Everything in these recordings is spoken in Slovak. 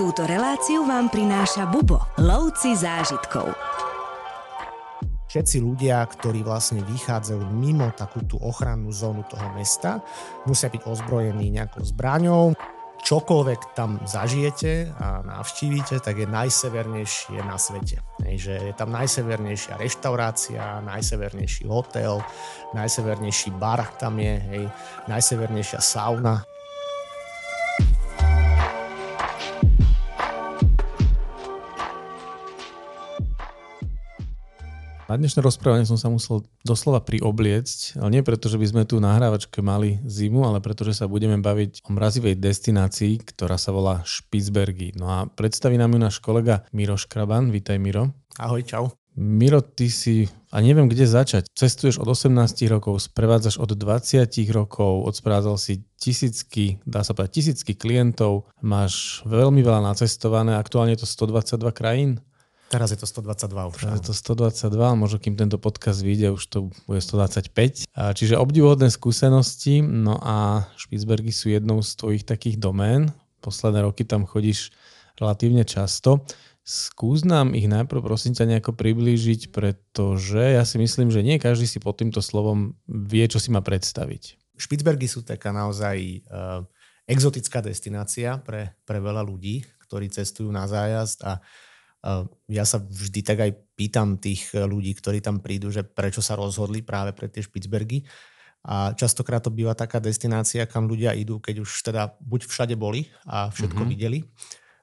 Túto reláciu vám prináša Bubo, lovci zážitkov. Všetci ľudia, ktorí vlastne vychádzajú mimo takú tú ochrannú zónu toho mesta, musia byť ozbrojení nejakou zbraňou čokoľvek tam zažijete a navštívite, tak je najsevernejšie na svete. Že je tam najsevernejšia reštaurácia, najsevernejší hotel, najsevernejší bar tam je, hej, najsevernejšia sauna. Na dnešné rozprávanie som sa musel doslova priobliecť, ale nie preto, že by sme tu nahrávačke mali zimu, ale preto, že sa budeme baviť o mrazivej destinácii, ktorá sa volá Špicbergy. No a predstaví nám ju náš kolega Miro Škraban. Vítaj Miro. Ahoj, čau. Miro, ty si, a neviem kde začať, cestuješ od 18 rokov, sprevádzaš od 20 rokov, odsprevádzal si tisícky, dá sa povedať, tisícky klientov, máš veľmi veľa nacestované, aktuálne je to 122 krajín. Teraz je to 122 už. Teraz je to 122, možno kým tento podcast vyjde, už to bude 125. Čiže obdivuhodné skúsenosti, no a Špicbergy sú jednou z tvojich takých domén. Posledné roky tam chodíš relatívne často. Skús nám ich najprv prosím ťa nejako priblížiť, pretože ja si myslím, že nie každý si pod týmto slovom vie, čo si má predstaviť. Špicbergy sú taká naozaj uh, exotická destinácia pre, pre veľa ľudí, ktorí cestujú na zájazd a ja sa vždy tak aj pýtam tých ľudí, ktorí tam prídu, že prečo sa rozhodli práve pre tie Špicbergy. A častokrát to býva taká destinácia, kam ľudia idú, keď už teda buď všade boli a všetko mm-hmm. videli,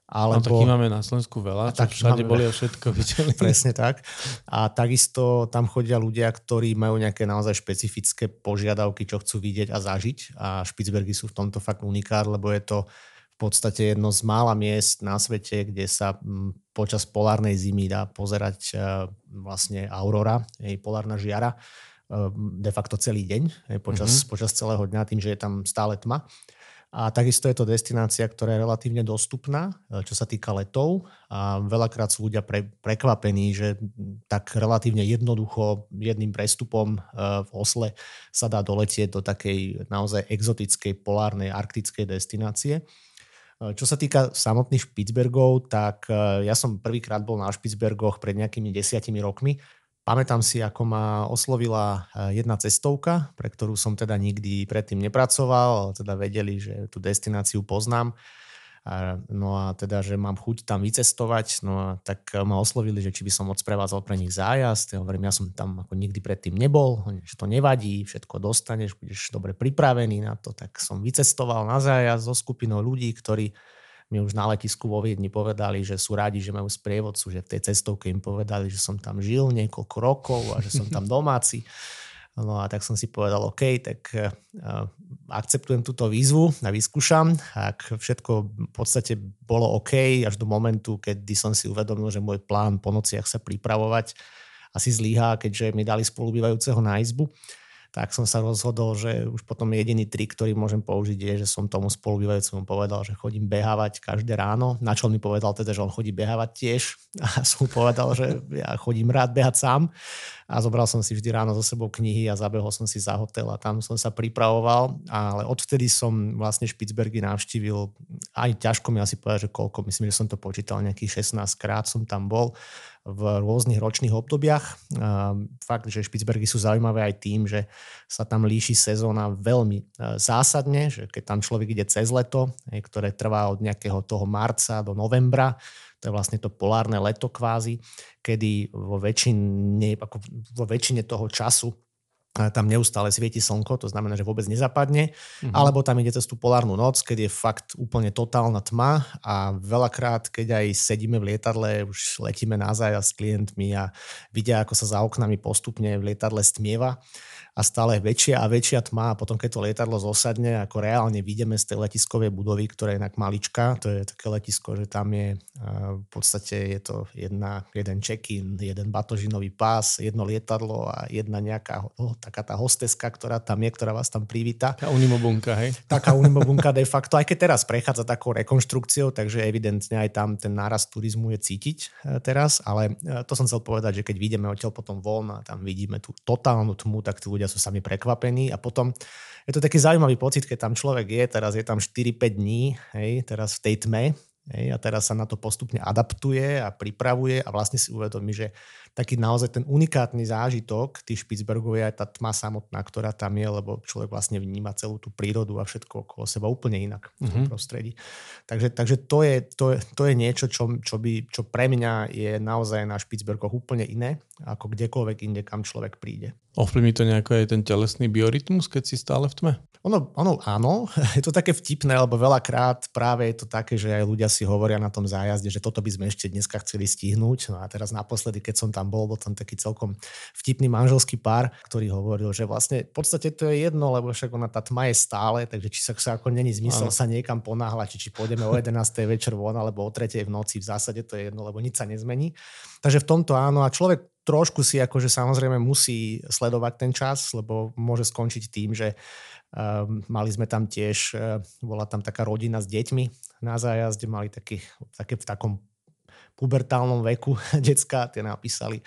alebo... No taký máme na Slovensku veľa, čo všade boli a všetko videli. Presne tak. A takisto tam chodia ľudia, ktorí majú nejaké naozaj špecifické požiadavky, čo chcú vidieť a zažiť. A Špicbergy sú v tomto fakt unikát, lebo je to podstate jedno z mála miest na svete, kde sa mm, počas polárnej zimy dá pozerať e, vlastne aurora, jej polárna žiara, e, de facto celý deň, počas, mm-hmm. počas celého dňa, tým, že je tam stále tma. A takisto je to destinácia, ktorá je relatívne dostupná, e, čo sa týka letov. A veľakrát sú ľudia pre, prekvapení, že tak relatívne jednoducho jedným prestupom v Osle sa dá doletieť do takej naozaj exotickej polárnej arktickej destinácie. Eh, čo sa týka samotných Špicbergov, tak eh, ja som prvýkrát bol na Špicbergoch pred nejakými desiatimi rokmi. Pamätám si, ako ma oslovila eh, jedna cestovka, pre ktorú som teda nikdy predtým nepracoval, ale teda vedeli, že tú destináciu poznám No a teda, že mám chuť tam vycestovať, no a tak ma oslovili, že či by som prevádzal pre nich zájazd. Ja hovorím, ja som tam ako nikdy predtým nebol, že to nevadí, všetko dostaneš, budeš dobre pripravený na to. Tak som vycestoval na zájazd so skupinou ľudí, ktorí mi už na letisku vo Viedni povedali, že sú radi, že majú sprievodcu, že v tej cestovke im povedali, že som tam žil niekoľko rokov a že som tam domáci. No a tak som si povedal, OK, tak uh, akceptujem túto výzvu a vyskúšam. Ak všetko v podstate bolo OK až do momentu, kedy som si uvedomil, že môj plán po nociach sa pripravovať asi zlíha, keďže mi dali spolubývajúceho na izbu, tak som sa rozhodol, že už potom jediný trik, ktorý môžem použiť, je, že som tomu spolubývajúcemu povedal, že chodím behávať každé ráno. Na čo mi povedal teda, že on chodí behávať tiež. A som mu povedal, že ja chodím rád behať sám. A zobral som si vždy ráno so sebou knihy a zabehol som si za hotel a tam som sa pripravoval. Ale odvtedy som vlastne Špicbergy navštívil. Aj ťažko mi asi povedať, že koľko. Myslím, že som to počítal nejakých 16 krát som tam bol v rôznych ročných obdobiach. Fakt, že Špicbergy sú zaujímavé aj tým, že sa tam líši sezóna veľmi e, zásadne, že keď tam človek ide cez leto, ktoré trvá od nejakého toho marca do novembra, to je vlastne to polárne leto kvázi, kedy vo väčšine, ako vo väčšine toho času tam neustále svieti slnko, to znamená, že vôbec nezapadne, mm-hmm. alebo tam ide cez tú polárnu noc, keď je fakt úplne totálna tma a veľakrát, keď aj sedíme v lietadle, už letíme na s klientmi a vidia, ako sa za oknami postupne v lietadle stmieva, a stále väčšia a väčšia tma a potom keď to lietadlo zosadne, ako reálne vidíme z tej letiskovej budovy, ktorá je inak malička, to je také letisko, že tam je v podstate je to jedna, jeden check-in, jeden batožinový pás, jedno lietadlo a jedna nejaká oh, taká tá hosteska, ktorá tam je, ktorá vás tam privíta. Taká unimobunka, hej? Taká unimobunka de facto, aj keď teraz prechádza takou rekonštrukciou, takže evidentne aj tam ten nárast turizmu je cítiť e, teraz, ale e, to som chcel povedať, že keď vidíme odtiaľ potom von a tam vidíme tú totálnu tmu, tak tí ľudia sú sami prekvapení a potom je to taký zaujímavý pocit, keď tam človek je, teraz je tam 4-5 dní, hej, teraz v tej tme, Hej, a teraz sa na to postupne adaptuje a pripravuje a vlastne si uvedomí, že taký naozaj ten unikátny zážitok tých Špicbergov je aj tá tma samotná, ktorá tam je, lebo človek vlastne vníma celú tú prírodu a všetko okolo seba úplne inak v tom mm-hmm. prostredí. Takže, takže to, je, to, je, to je niečo, čo, čo, by, čo pre mňa je naozaj na Špicbergoch úplne iné, ako kdekoľvek inde, kam človek príde. Ovplyvní to nejako aj ten telesný biorytmus, keď si stále v tme? Ono, ono áno, je to také vtipné, lebo veľakrát práve je to také, že aj ľudia si hovoria na tom zájazde, že toto by sme ešte dneska chceli stihnúť. No a teraz naposledy, keď som tam bol, bol tam taký celkom vtipný manželský pár, ktorý hovoril, že vlastne v podstate to je jedno, lebo však ona tá tma je stále, takže či sa, sa ako není zmysel áno. sa niekam ponáhľať, či, či pôjdeme o 11. večer von alebo o 3. v noci, v zásade to je jedno, lebo nič sa nezmení. Takže v tomto áno. A človek trošku si akože samozrejme musí sledovať ten čas, lebo môže skončiť tým, že Um, mali sme tam tiež, uh, bola tam taká rodina s deťmi na zájazde, mali taký, také v takom pubertálnom veku decka, tie napísali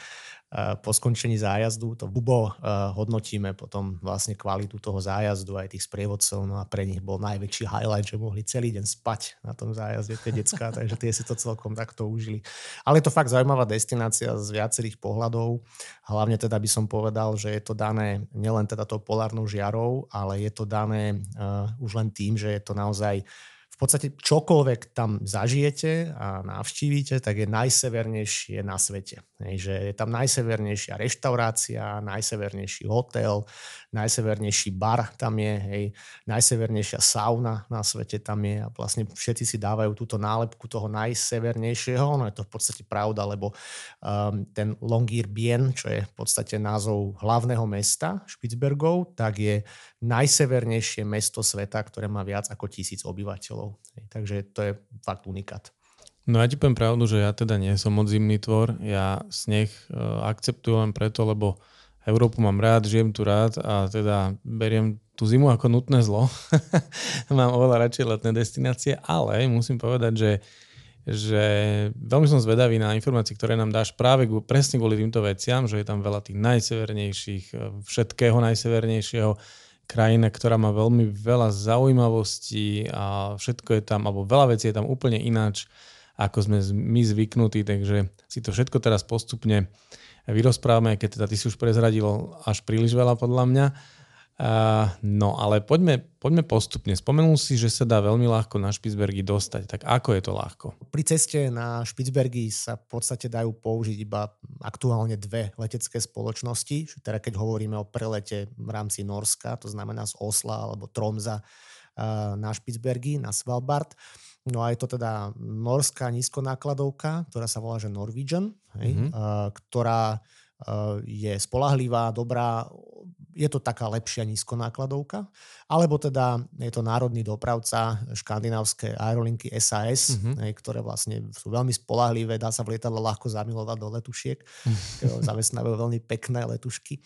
po skončení zájazdu. To bubo hodnotíme potom vlastne kvalitu toho zájazdu aj tých sprievodcov, no a pre nich bol najväčší highlight, že mohli celý deň spať na tom zájazde tie decka, takže tie si to celkom takto užili. Ale je to fakt zaujímavá destinácia z viacerých pohľadov. Hlavne teda by som povedal, že je to dané nielen teda tou polárnou žiarou, ale je to dané uh, už len tým, že je to naozaj podstate čokoľvek tam zažijete a navštívite, tak je najsevernejšie na svete. Hej, že je tam najsevernejšia reštaurácia, najsevernejší hotel, najsevernejší bar tam je, hej, najsevernejšia sauna na svete tam je a vlastne všetci si dávajú túto nálepku toho najsevernejšieho. No je to v podstate pravda, lebo um, ten Longyearbyen, čo je v podstate názov hlavného mesta Špicbergov, tak je najsevernejšie mesto sveta, ktoré má viac ako tisíc obyvateľov. Takže to je fakt unikát. No ja ti poviem pravdu, že ja teda nie som moc zimný tvor. Ja sneh uh, akceptujem preto, lebo Európu mám rád, žijem tu rád a teda beriem tú zimu ako nutné zlo. mám oveľa radšej letné destinácie, ale musím povedať, že že veľmi som zvedavý na informácie, ktoré nám dáš práve presne kvôli týmto veciam, že je tam veľa tých najsevernejších, e, všetkého najsevernejšieho, krajina, ktorá má veľmi veľa zaujímavostí a všetko je tam, alebo veľa vecí je tam úplne ináč, ako sme my zvyknutí, takže si to všetko teraz postupne vyrozprávame, keď teda ty si už prezradil až príliš veľa podľa mňa. Uh, no ale poďme, poďme postupne. Spomenul si, že sa dá veľmi ľahko na Špicbergy dostať. Tak ako je to ľahko? Pri ceste na Špicbergy sa v podstate dajú použiť iba aktuálne dve letecké spoločnosti. Teda keď hovoríme o prelete v rámci Norska, to znamená z Osla alebo Tromza uh, na Špicbergy, na Svalbard. No a je to teda norská nízkonákladovka, ktorá sa volá že Norwegian, hej, mm-hmm. uh, ktorá je spolahlivá, dobrá, je to taká lepšia nízkonákladovka, alebo teda je to národný dopravca škandinávske aerolinky SAS, mm-hmm. ktoré vlastne sú veľmi spolahlivé, dá sa v lietadle ľahko zamilovať do letušiek, mm-hmm. zamestnávajú veľmi pekné letušky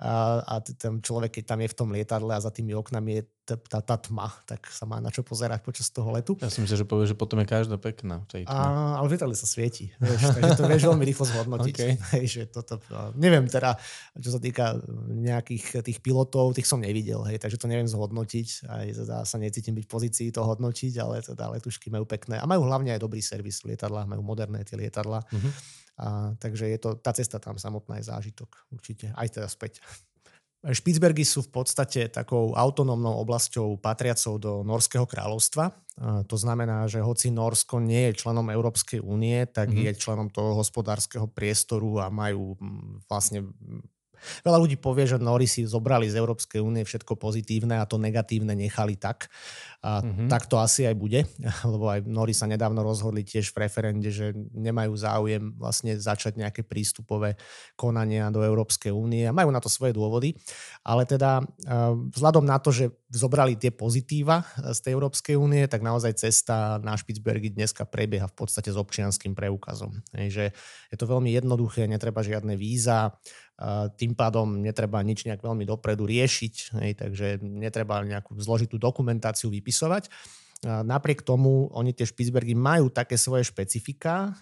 a, a ten človek, keď tam je v tom lietadle a za tými oknami je tá, tá tma, tak sa má na čo pozerať počas toho letu. Ja si myslím, že povie, že potom je každá pekná. Tej a, ale lietadle sa svieti, vieš, takže to vieš veľmi rýchlo zhodnotiť. Okay. Hej, že toto, neviem teda, čo sa týka nejakých tých pilotov, tých som nevidel, hej, takže to neviem zhodnotiť. Aj teda sa necítim byť v pozícii to hodnotiť, ale teda letušky majú pekné a majú hlavne aj dobrý servis v lietadlách, majú moderné tie lietadlá. Uh-huh. A, takže je to, tá cesta tam samotná je zážitok určite, aj teda späť. Špicbergy sú v podstate takou autonómnou oblasťou patriacou do Norského kráľovstva. To znamená, že hoci Norsko nie je členom Európskej únie, tak mm-hmm. je členom toho hospodárskeho priestoru a majú vlastne Veľa ľudí povie, že Nori si zobrali z Európskej únie všetko pozitívne a to negatívne nechali tak. A mm-hmm. tak to asi aj bude, lebo aj Nori sa nedávno rozhodli tiež v referende, že nemajú záujem vlastne začať nejaké prístupové konania do Európskej únie a majú na to svoje dôvody. Ale teda vzhľadom na to, že zobrali tie pozitíva z tej Európskej únie, tak naozaj cesta na Špicbergy dneska prebieha v podstate s občianským preukazom. Hej, že je to veľmi jednoduché, netreba žiadne víza, tým pádom netreba nič nejak veľmi dopredu riešiť, hej, takže netreba nejakú zložitú dokumentáciu vypisovať. Napriek tomu oni tie Špicbergy majú také svoje špecifika,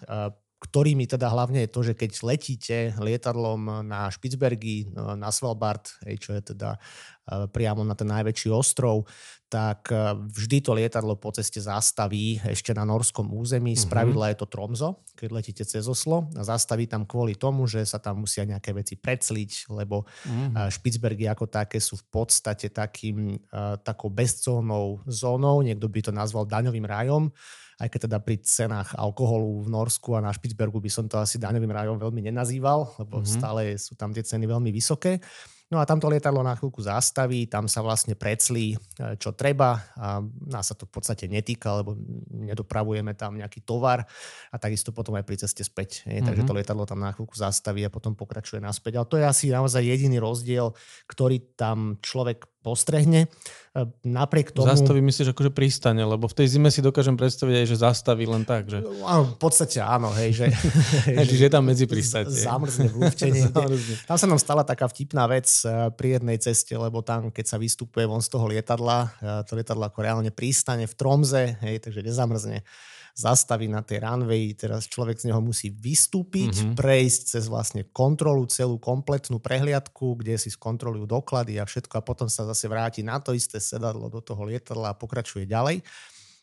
ktorými teda hlavne je to, že keď letíte lietadlom na Špicbergy, na Svalbard, čo je teda priamo na ten najväčší ostrov, tak e, vždy to lietadlo po ceste zastaví ešte na norskom území. Z pravidla je to Tromzo, keď letíte cez Oslo. A zastaví tam kvôli tomu, že sa tam musia nejaké veci precliť, lebo mm-hmm. Špicbergy ako také sú v podstate takým, takou bezcolnou zónou. Niekto by to nazval daňovým rajom aj keď teda pri cenách alkoholu v Norsku a na Špicbergu by som to asi daňovým rajom veľmi nenazýval, lebo mm-hmm. stále sú tam tie ceny veľmi vysoké. No a tamto lietadlo na chvíľku zastaví, tam sa vlastne preclí, e, čo treba. A nás sa to v podstate netýka, lebo nedopravujeme tam nejaký tovar a takisto potom aj pri ceste späť. Mm-hmm. Takže mhm. to lietadlo tam na chvíľku zastaví a potom pokračuje naspäť. Ale to je asi naozaj jediný rozdiel, ktorý tam človek postrehne. E, napriek tomu... Zastaví myslíš akože pristane, lebo v tej zime si dokážem predstaviť aj, že zastaví len tak, že... Áno, v podstate áno, hej, že... hej, Čiže je tam medzi pristatie. Zamrzne v lufte Tam sa nám stala taká vtipná vec e, pri jednej ceste, lebo tam, keď sa vystupuje von z toho lietadla, e, to lietadlo ako reálne pristane v Tromze, hej, takže nezamrzne zastaví na tej runway, teraz človek z neho musí vystúpiť, mm-hmm. prejsť cez vlastne kontrolu, celú kompletnú prehliadku, kde si skontrolujú doklady a všetko a potom sa zase vráti na to isté sedadlo do toho lietadla a pokračuje ďalej.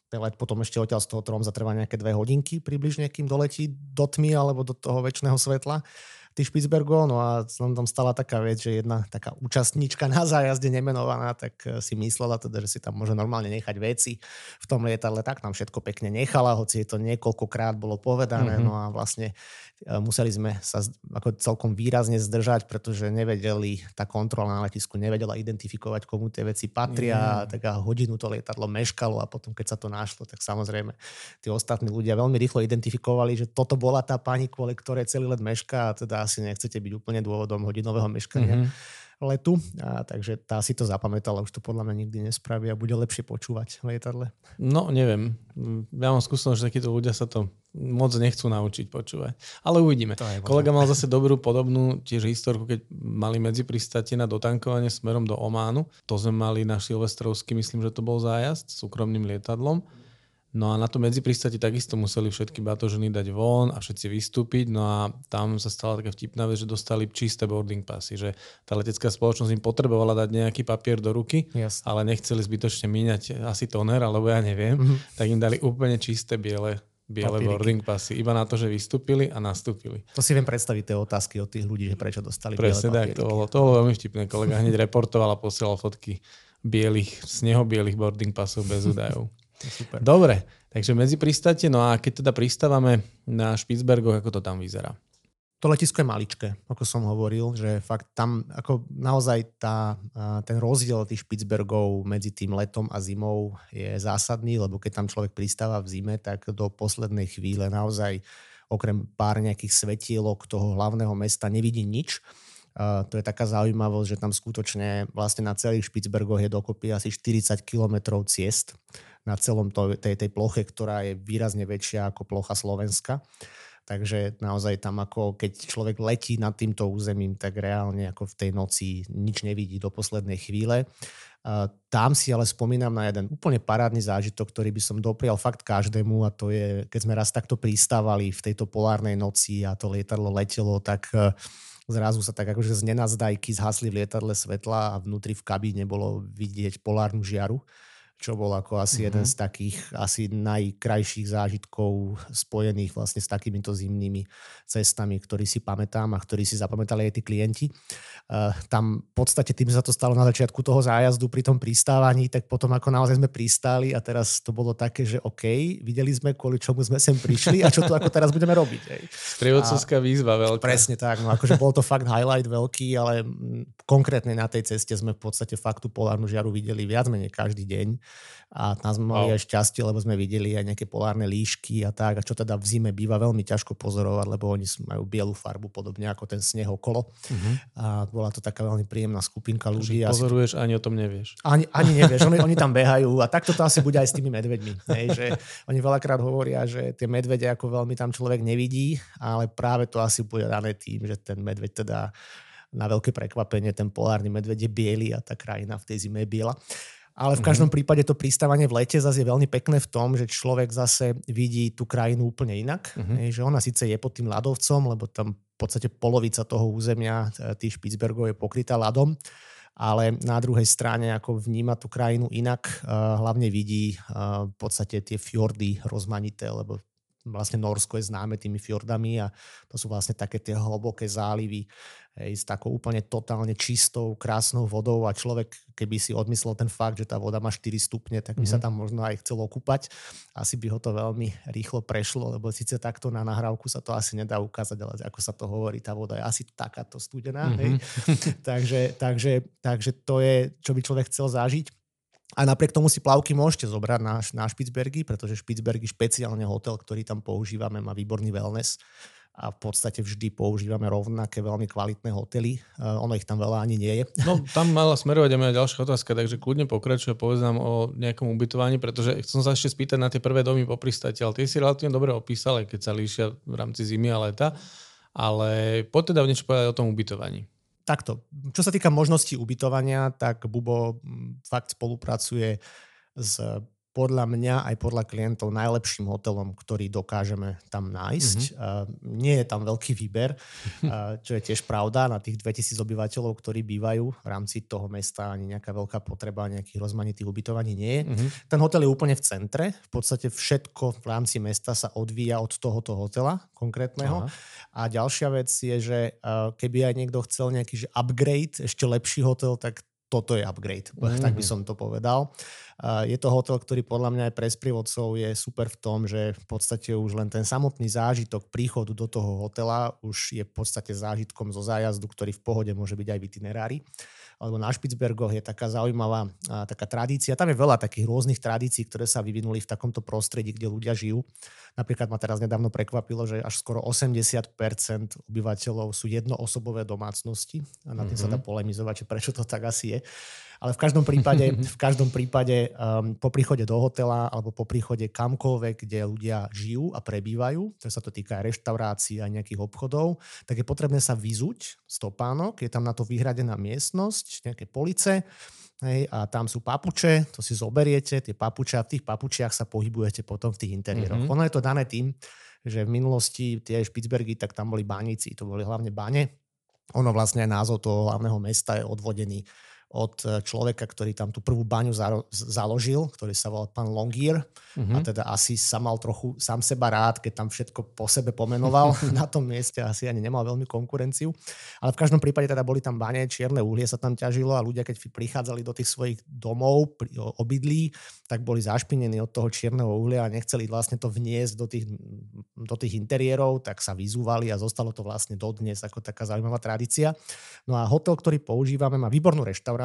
Ten let potom ešte odtiaľ z toho trom zatrvá nejaké dve hodinky približne, kým doletí do tmy alebo do toho väčšného svetla tých Špicbergov, no a tam stala taká vec, že jedna taká účastníčka na zájazde nemenovaná, tak eh, si myslela teda, že si tam môže normálne nechať veci v tom lietadle, tak tam všetko pekne nechala, hoci je to niekoľkokrát bolo povedané, mm-hmm. no a vlastne eh, museli sme sa ako celkom výrazne zdržať, pretože nevedeli, tá kontrola na letisku nevedela identifikovať, komu tie veci patria, mm. tak a hodinu to lietadlo meškalo a potom, keď sa to našlo, tak samozrejme tí ostatní ľudia veľmi rýchlo identifikovali, že toto bola tá pani, kvôli ktorej celý let mešká a teda asi nechcete byť úplne dôvodom hodinového meškania mm-hmm. letu. A, takže tá si to zapamätala, už to podľa mňa nikdy nespraví a bude lepšie počúvať v lietadle. No, neviem. Ja mám skúsenosť, že takíto ľudia sa to moc nechcú naučiť počúvať. Ale uvidíme. Kolega mal zase dobrú podobnú tiež historku, keď mali medzi pristátie na dotankovanie smerom do Ománu. To sme mali na Silvestrovsky, myslím, že to bol zájazd súkromným lietadlom. No a na to medzipristáti takisto museli všetky batožiny dať von a všetci vystúpiť. No a tam sa stala taká vtipná vec, že dostali čisté boarding passy, že tá letecká spoločnosť im potrebovala dať nejaký papier do ruky, yes. ale nechceli zbytočne míňať asi toner, alebo ja neviem, mm-hmm. tak im dali úplne čisté biele biele Papíriky. boarding passy, iba na to, že vystúpili a nastúpili. To si viem predstaviť tie otázky od tých ľudí, že prečo dostali Presne biele tak, to bolo, to bolo veľmi vtipné. Kolega hneď reportoval a posielal fotky bielých, snehobielých boarding pasov bez údajov. Super. Dobre, takže medzi pristáte, no a keď teda pristávame na Špicbergoch, ako to tam vyzerá? To letisko je maličké, ako som hovoril, že fakt tam ako naozaj tá, ten rozdiel tých Špicbergov medzi tým letom a zimou je zásadný, lebo keď tam človek pristáva v zime, tak do poslednej chvíle naozaj okrem pár nejakých svetielok toho hlavného mesta nevidí nič. Uh, to je taká zaujímavosť, že tam skutočne vlastne na celých Špicbergoch je dokopy asi 40 kilometrov ciest na celom to, tej, tej ploche, ktorá je výrazne väčšia ako plocha Slovenska. Takže naozaj tam ako keď človek letí nad týmto územím, tak reálne ako v tej noci nič nevidí do poslednej chvíle. Tam si ale spomínam na jeden úplne parádny zážitok, ktorý by som doprial fakt každému a to je, keď sme raz takto pristávali v tejto polárnej noci a to lietadlo letelo, tak uh, zrazu sa tak akože z nenazdajky zhasli v lietadle svetla a vnútri v kabíne bolo vidieť polárnu žiaru čo bol ako asi mm-hmm. jeden z takých asi najkrajších zážitkov spojených vlastne s takýmito zimnými cestami, ktorý si pamätám a ktorý si zapamätali aj tí klienti. Uh, tam v podstate tým sa to stalo na začiatku toho zájazdu pri tom pristávaní, tak potom ako naozaj sme pristáli a teraz to bolo také, že OK, videli sme, kvôli čomu sme sem prišli a čo tu ako teraz budeme robiť. Sprievodcovská výzva veľká. Presne tak, no akože bol to fakt highlight veľký, ale konkrétne na tej ceste sme v podstate fakt tú polárnu žiaru videli viac menej každý deň a tam sme mali aj šťastie, lebo sme videli aj nejaké polárne líšky a tak, a čo teda v zime býva veľmi ťažko pozorovať, lebo oni majú bielu farbu, podobne ako ten sneh okolo. Uh-huh. A bola to taká veľmi príjemná skupinka ľudí. Takže pozoruješ, asi... ani o tom nevieš. Ani, ani nevieš, oni, oni tam behajú a takto to asi bude aj s tými medveďmi. Hej, že oni veľakrát hovoria, že tie medvede ako veľmi tam človek nevidí, ale práve to asi bude dané tým, že ten medveď teda na veľké prekvapenie ten polárny medveď je biely a tá krajina v tej zime je biela. Ale v každom mm-hmm. prípade to pristávanie v lete zase je veľmi pekné v tom, že človek zase vidí tú krajinu úplne inak. Mm-hmm. že ona síce je pod tým ľadovcom, lebo tam v podstate polovica toho územia tých Špicbergov je pokrytá ľadom, ale na druhej strane ako vníma tú krajinu inak, hlavne vidí v podstate tie fjordy rozmanité, lebo vlastne Norsko je známe tými fjordami a to sú vlastne také tie hlboké zálivy hej, s takou úplne totálne čistou, krásnou vodou a človek, keby si odmyslel ten fakt, že tá voda má 4 stupne, tak by mm-hmm. sa mhm. tam možno aj chcelo kúpať. Asi by ho to veľmi rýchlo prešlo, lebo síce takto na nahrávku sa to asi nedá ukázať, ale ako sa to hovorí, tá voda je asi takáto studená. Mm-hmm. Hej. takže, takže, takže to je, čo by človek chcel zažiť. A napriek tomu si plavky môžete zobrať na, na Špicbergy, pretože Špicbergy špeciálne hotel, ktorý tam používame, má výborný wellness a v podstate vždy používame rovnaké veľmi kvalitné hotely. Uh, ono ich tam veľa ani nie je. No tam mala smerovať aj moja ďalšia otázka, takže kľudne pokračuje, povedz nám o nejakom ubytovaní, pretože chcem sa ešte spýtať na tie prvé domy po pristáti, ale tie si relatívne dobre opísal, keď sa líšia v rámci zimy a leta. Ale poď teda niečo povedať o tom ubytovaní takto, čo sa týka možností ubytovania, tak Bubo fakt spolupracuje s podľa mňa aj podľa klientov najlepším hotelom, ktorý dokážeme tam nájsť. Mm-hmm. Nie je tam veľký výber, čo je tiež pravda. Na tých 2000 obyvateľov, ktorí bývajú v rámci toho mesta, ani nejaká veľká potreba nejakých rozmanitých ubytovaní nie je. Mm-hmm. Ten hotel je úplne v centre. V podstate všetko v rámci mesta sa odvíja od tohoto hotela konkrétneho. Aha. A ďalšia vec je, že keby aj niekto chcel nejaký že upgrade, ešte lepší hotel, tak toto je upgrade, mm-hmm. tak by som to povedal. Je to hotel, ktorý podľa mňa aj pre sprievodcov je super v tom, že v podstate už len ten samotný zážitok príchodu do toho hotela už je v podstate zážitkom zo zájazdu, ktorý v pohode môže byť aj v itinerári alebo na Špicbergoch je taká zaujímavá a, taká tradícia. Tam je veľa takých rôznych tradícií, ktoré sa vyvinuli v takomto prostredí, kde ľudia žijú. Napríklad ma teraz nedávno prekvapilo, že až skoro 80% obyvateľov sú jednoosobové domácnosti. A na tým mm-hmm. sa dá mhm. polemizovať, prečo to tak asi je. Ale v každom prípade, v každom prípade um, po príchode do hotela alebo po príchode kamkoľvek, kde ľudia žijú a prebývajú, to sa to týka aj reštaurácií a nejakých obchodov, tak je potrebné sa vyzuť stopánok, je tam na to vyhradená miestnosť, nejaké police, Hej, a tam sú papuče, to si zoberiete, tie papuče a v tých papučiach sa pohybujete potom v tých interiéroch. Mm-hmm. Ono je to dané tým, že v minulosti tie Špicbergy, tak tam boli baníci, to boli hlavne bane. Ono vlastne aj názov toho hlavného mesta je odvodený od e, človeka, ktorý tam tú prvú baňu založil, ktorý sa volal pán Longier mm-hmm. a teda asi sa mal trochu sám seba rád, keď tam všetko po sebe pomenoval na tom mieste, asi ani nemal veľmi konkurenciu. Ale v každom prípade teda boli tam bane, čierne uhlie sa tam ťažilo a ľudia, keď prichádzali do tých svojich domov, obydlí, tak boli zašpinení od toho čierneho uhlia a nechceli vlastne to vniesť do tých, do tých interiérov, tak sa vyzúvali a zostalo to vlastne dodnes ako taká zaujímavá tradícia. No a hotel, ktorý používame, má výbornú reštauráciu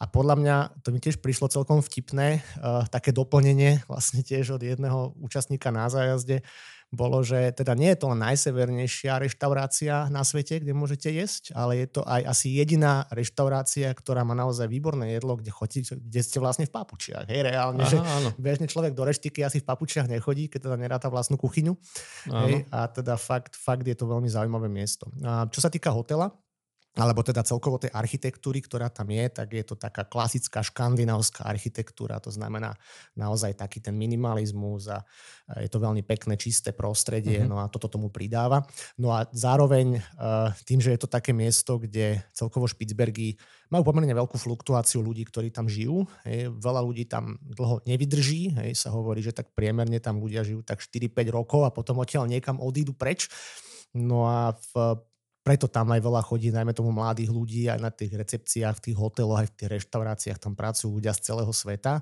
a podľa mňa to mi tiež prišlo celkom vtipné, uh, také doplnenie vlastne tiež od jedného účastníka na zájazde, bolo, že teda nie je to najsevernejšia reštaurácia na svete, kde môžete jesť, ale je to aj asi jediná reštaurácia, ktorá má naozaj výborné jedlo, kde, chodí, kde ste vlastne v papučiach. Hej, reálne, Aha, že áno. bežne človek do reštiky asi v papučiach nechodí, keď teda neráta vlastnú kuchyňu. Hej, a teda fakt, fakt je to veľmi zaujímavé miesto. A čo sa týka hotela, alebo teda celkovo tej architektúry, ktorá tam je, tak je to taká klasická škandinávska architektúra, to znamená naozaj taký ten minimalizmus a je to veľmi pekné, čisté prostredie, mm-hmm. no a toto tomu pridáva. No a zároveň e, tým, že je to také miesto, kde celkovo Špicbergy majú pomerne veľkú fluktuáciu ľudí, ktorí tam žijú, hej, veľa ľudí tam dlho nevydrží, hej, sa hovorí, že tak priemerne tam ľudia žijú tak 4-5 rokov a potom odtiaľ niekam odídu preč. No a v preto tam aj veľa chodí, najmä tomu mladých ľudí, aj na tých recepciách, v tých hoteloch, aj v tých reštauráciách, tam pracujú ľudia z celého sveta.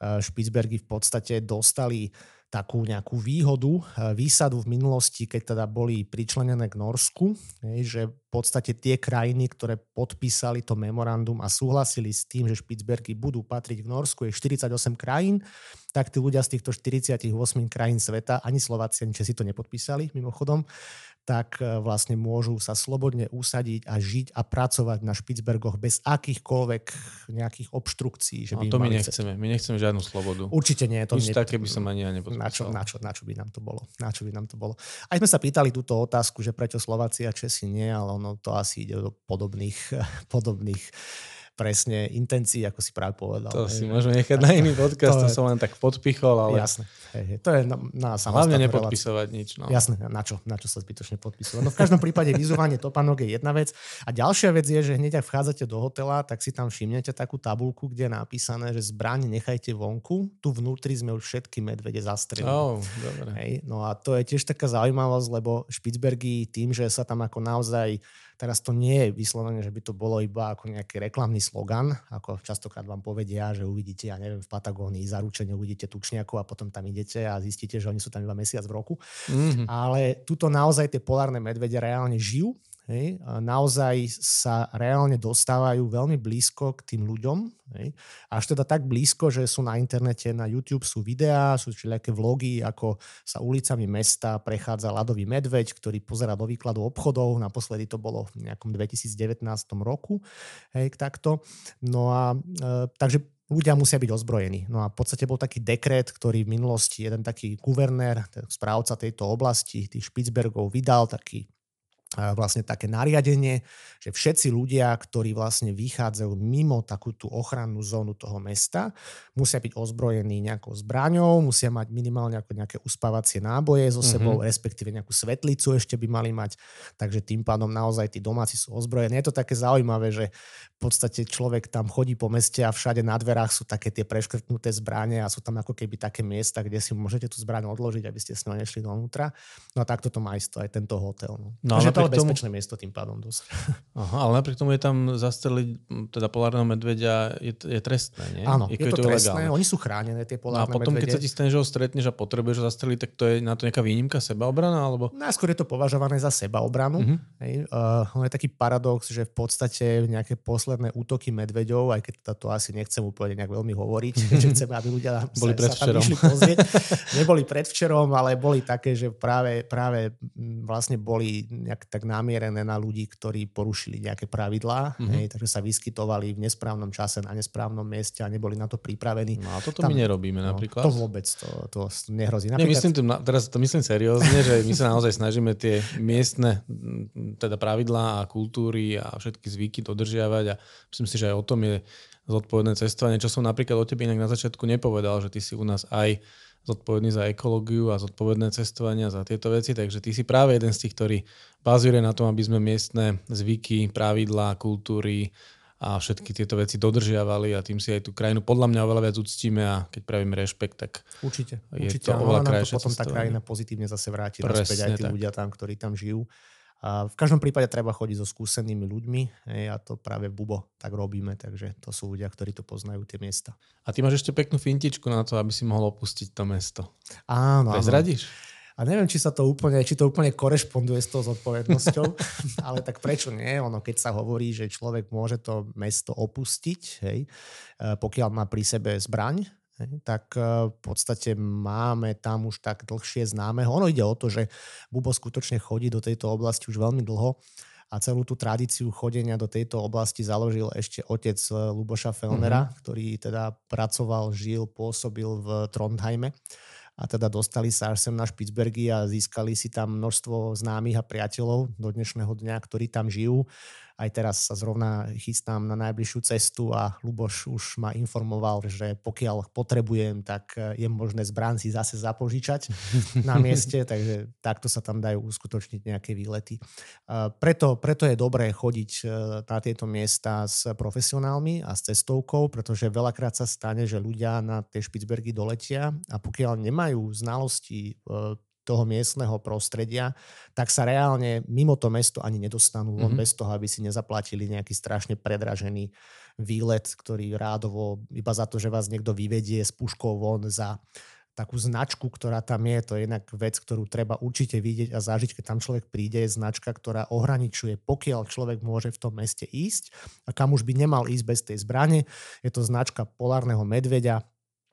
Špicbergy v podstate dostali takú nejakú výhodu, výsadu v minulosti, keď teda boli pričlenené k Norsku, že v podstate tie krajiny, ktoré podpísali to memorandum a súhlasili s tým, že Špicbergy budú patriť k Norsku, je 48 krajín, tak tí ľudia z týchto 48 krajín sveta, ani Slováci, ani Česi to nepodpísali mimochodom, tak e, vlastne môžu sa slobodne usadiť a žiť a pracovať na Špicbergoch bez akýchkoľvek nejakých obštrukcií. Že by no, to my nechceme. My nechceme žiadnu slobodu. Určite nie. To Nič ne... také by som ani ja. Na čo, na, čo, na čo by nám to bolo? Na čo by nám to bolo? Aj sme sa pýtali túto otázku, že prečo Slováci a Česi nie, ale ono to asi ide do podobných, podobných presne intencií, ako si práve povedal. To hej. si môžeme nechať na iný podcast, to, to som len tak podpichol, ale... Jasné, hej, to je na, na Hlavne nepodpisovať relácia. nič. No. Jasné, na čo, na čo sa zbytočne podpisovať. No v každom prípade vyzúvanie topánok je jedna vec. A ďalšia vec je, že hneď ak vchádzate do hotela, tak si tam všimnete takú tabulku, kde je napísané, že zbraň nechajte vonku. Tu vnútri sme už všetky medvede zastrelili. Oh, dobre. Hej, no a to je tiež taká zaujímavosť, lebo Špicbergy tým, že sa tam ako naozaj Teraz to nie je vyslovene, že by to bolo iba ako nejaký reklamný slogan, ako častokrát vám povedia, že uvidíte, ja neviem, v Patagónii zaručene uvidíte tučniakov a potom tam idete a zistíte, že oni sú tam iba mesiac v roku. Mm-hmm. Ale tuto naozaj tie polárne medvede reálne žijú Hej, naozaj sa reálne dostávajú veľmi blízko k tým ľuďom. Hej, až teda tak blízko, že sú na internete, na YouTube sú videá, sú všelijaké vlogy, ako sa ulicami mesta prechádza ľadový medveď, ktorý pozera do výkladu obchodov. Naposledy to bolo v nejakom 2019 roku. Hej, takto. No a e, takže ľudia musia byť ozbrojení. No a v podstate bol taký dekret, ktorý v minulosti jeden taký guvernér, správca tejto oblasti, tých Špicbergov, vydal taký vlastne také nariadenie, že všetci ľudia, ktorí vlastne vychádzajú mimo takú tú ochrannú zónu toho mesta, musia byť ozbrojení nejakou zbraňou, musia mať minimálne ako nejaké uspávacie náboje so sebou, mm-hmm. respektíve nejakú svetlicu ešte by mali mať, takže tým pádom naozaj tí domáci sú ozbrojení. Je to také zaujímavé, že v podstate človek tam chodí po meste a všade na dverách sú také tie preškrtnuté zbranie a sú tam ako keby také miesta, kde si môžete tú zbraň odložiť, aby ste s ňou nešli dovnútra. No a takto to má isto aj tento hotel. No. no Takže to je bezpečné tomu... miesto tým pádom dosť. Aha, ale napriek tomu je tam zastreliť teda polárneho medvedia je, je trestné, nie? Áno, je, je to, to trestné, oni sú chránené, tie polárne no a potom, medvede. keď sa ti stane, že ho stretneš a potrebuješ ho zastreliť, tak to je na to nejaká výnimka sebaobrana? Alebo... Najskôr je to považované za sebaobranu. Uh-huh. Hej. Uh, je taký paradox, že v podstate nejaké posledné útoky med medveďov, aj keď to asi nechcem úplne nejak veľmi hovoriť, že chceme, aby ľudia boli sa, sa tam išli pozrieť. Neboli predvčerom, ale boli také, že práve, práve vlastne boli nejak tak namierené na ľudí, ktorí porušili nejaké pravidlá, mm-hmm. hej, takže sa vyskytovali v nesprávnom čase na nesprávnom mieste a neboli na to pripravení. No a toto tam, my nerobíme no, napríklad. To vôbec, to, to nehrozí. Napríklad... Nemyslím to, teraz to myslím seriózne, že my sa naozaj snažíme tie miestne teda pravidlá a kultúry a všetky zvyky dodržiavať a myslím si, že aj o tom je zodpovedné cestovanie, čo som napríklad o tebe inak na začiatku nepovedal, že ty si u nás aj zodpovedný za ekológiu a zodpovedné cestovania za tieto veci, takže ty si práve jeden z tých, ktorý bazuje na tom, aby sme miestne zvyky, pravidlá, kultúry a všetky tieto veci dodržiavali a tým si aj tú krajinu podľa mňa oveľa viac uctíme a keď pravíme rešpekt, tak určite, je určite, to oveľa krajšie potom tá krajina pozitívne zase vráti naspäť aj tí tak. ľudia tam, ktorí tam žijú a v každom prípade treba chodiť so skúsenými ľuďmi hej, a to práve v Bubo tak robíme, takže to sú ľudia, ktorí to poznajú, tie miesta. A ty máš ešte peknú fintičku na to, aby si mohol opustiť to mesto. Áno. Prezradíš? A neviem, či sa to úplne, či to úplne korešponduje s tou zodpovednosťou, ale tak prečo nie? Ono, keď sa hovorí, že človek môže to mesto opustiť, hej, e, pokiaľ má pri sebe zbraň, tak e, v podstate máme tam už tak dlhšie známeho. Ono ide o to, že Bubo skutočne chodí do tejto oblasti už veľmi dlho a celú tú tradíciu chodenia do tejto oblasti založil ešte otec e, Luboša Felnera, mm-hmm. ktorý teda pracoval, žil, pôsobil v Trondheime a teda dostali sa až sem na Špicbergy a získali si tam množstvo známych a priateľov do dnešného dňa, ktorí tam žijú. Aj teraz sa zrovna chystám na najbližšiu cestu a Luboš už ma informoval, že pokiaľ potrebujem, tak je možné zbrán si zase zapožičať na mieste, takže takto sa tam dajú uskutočniť nejaké výlety. Preto, preto je dobré chodiť e, na tieto miesta s profesionálmi a s cestovkou, pretože veľakrát sa stane, že ľudia na tie Špicbergy doletia a pokiaľ nemajú znalosti e, toho miestneho prostredia, tak sa reálne mimo to mesto ani nedostanú mm-hmm. bez toho, aby si nezaplatili nejaký strašne predražený výlet, ktorý rádovo iba za to, že vás niekto vyvedie s puškou von za takú značku, ktorá tam je, to je inak vec, ktorú treba určite vidieť a zažiť, keď tam človek príde, je značka, ktorá ohraničuje, pokiaľ človek môže v tom meste ísť a kam už by nemal ísť bez tej zbrane. Je to značka polárneho medveďa,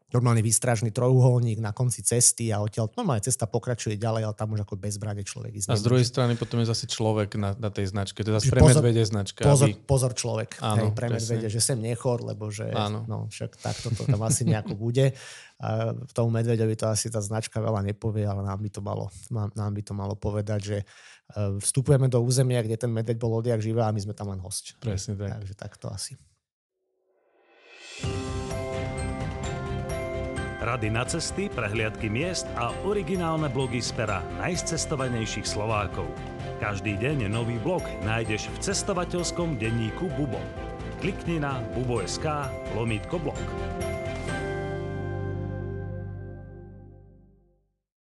normálny výstražný trojuholník na konci cesty a odtiaľ normálne cesta pokračuje ďalej, ale tam už ako bez zbrane človek ísť. A z druhej strany potom je zase človek na, na tej značke, to je zase pre medvede značka. Pozor, aby... pozor človek, Áno, hej, pre medvede, že sem nechor, lebo že Áno. no, však takto to tam asi nejako bude. A v tomu medveďovi to asi tá značka veľa nepovie, ale nám by to malo, nám by to malo povedať, že e, vstupujeme do územia, kde ten medveď bol odjak živá a my sme tam len host. Presne tak. Takže takto asi. Rady na cesty, prehliadky miest a originálne blogy z pera najcestovanejších Slovákov. Každý deň nový blog nájdeš v cestovateľskom denníku Bubo. Klikni na bubo.sk lomítko blog.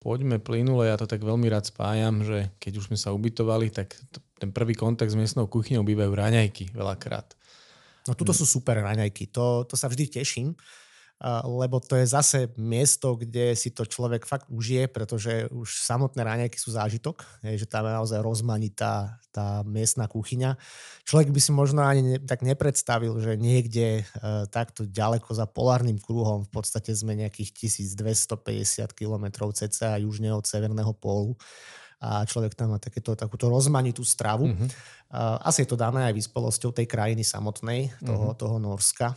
Poďme plynule, ja to tak veľmi rád spájam, že keď už sme sa ubytovali, tak ten prvý kontakt s miestnou kuchyňou bývajú raňajky veľakrát. No tuto sú super raňajky, to, to sa vždy teším lebo to je zase miesto, kde si to človek fakt užije, pretože už samotné raňajky sú zážitok, že tam je naozaj rozmanitá tá miestna kuchyňa. Človek by si možno ani ne, tak nepredstavil, že niekde e, takto ďaleko za polárnym kruhom v podstate sme nejakých 1250 km cca južne od severného pólu a človek tam má takéto, takúto rozmanitú stravu. Mm-hmm. Asi je to dané aj vyspelosťou tej krajiny samotnej, toho, mm-hmm. toho Norska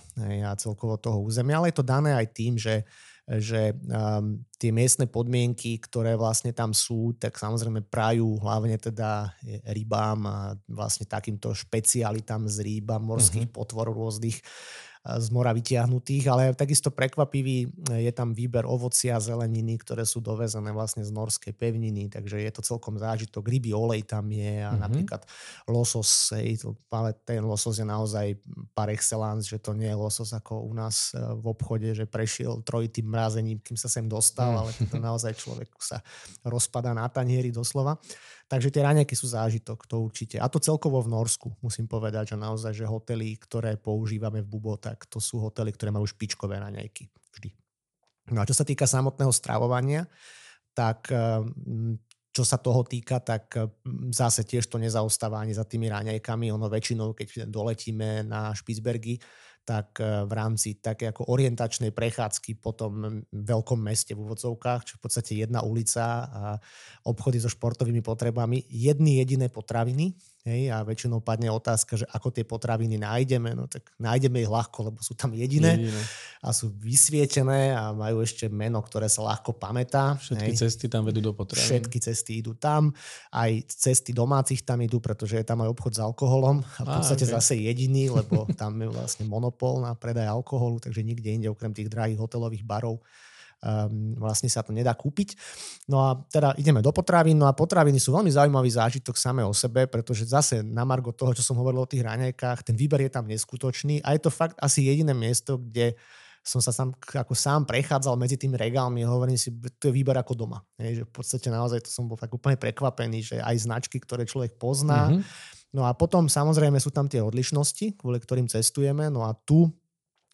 a celkovo toho územia, ale je to dané aj tým, že že um, tie miestne podmienky, ktoré vlastne tam sú, tak samozrejme prajú hlavne teda rybám a vlastne takýmto špecialitám z rýba, morských mm-hmm. potvorov rôznych z mora vytiahnutých, ale takisto prekvapivý je tam výber ovocia a zeleniny, ktoré sú dovezené vlastne z norskej pevniny, takže je to celkom zážitok. Ryby olej tam je a mm-hmm. napríklad losos, ale ten losos je naozaj par excellence, že to nie je losos ako u nás e, v obchode, že prešiel trojitým mrazením, kým sa sem dostal, mm. ale to naozaj človek sa rozpada na tanieri doslova. Takže tie raňajky sú zážitok, to určite. A to celkovo v Norsku, musím povedať, že naozaj, že hotely, ktoré používame v Bubo, tak to sú hotely, ktoré majú špičkové raňajky. Vždy. No a čo sa týka samotného stravovania, tak mm, čo sa toho týka, tak mm, zase tiež to nezaostáva ani za tými raňajkami. Ono väčšinou, keď doletíme na Špicbergy, tak e, v rámci také ako orientačnej prechádzky po tom veľkom meste v úvodzovkách, čo v podstate jedna ulica a obchody so športovými potrebami, jedny jediné potraviny, Hej, a väčšinou padne otázka, že ako tie potraviny nájdeme. No tak nájdeme ich ľahko, lebo sú tam jediné, jediné. a sú vysvietené a majú ešte meno, ktoré sa ľahko pamätá. Všetky hej. cesty tam vedú do potravín. Všetky cesty idú tam. Aj cesty domácich tam idú, pretože je tam aj obchod s alkoholom. A v podstate okay. zase jediný, lebo tam je vlastne monopol na predaj alkoholu, takže nikde inde okrem tých drahých hotelových barov um, vlastne sa to nedá kúpiť. No a teda ideme do potravín, no a potraviny sú veľmi zaujímavý zážitok samé o sebe, pretože zase na margo toho, čo som hovoril o tých raňajkách, ten výber je tam neskutočný a je to fakt asi jediné miesto, kde som sa sám, ako sám prechádzal medzi tými regálmi a hovorím si, to je výber ako doma. Je, že v podstate naozaj to som bol tak úplne prekvapený, že aj značky, ktoré človek pozná. Mm-hmm. No a potom samozrejme sú tam tie odlišnosti, kvôli ktorým cestujeme. No a tu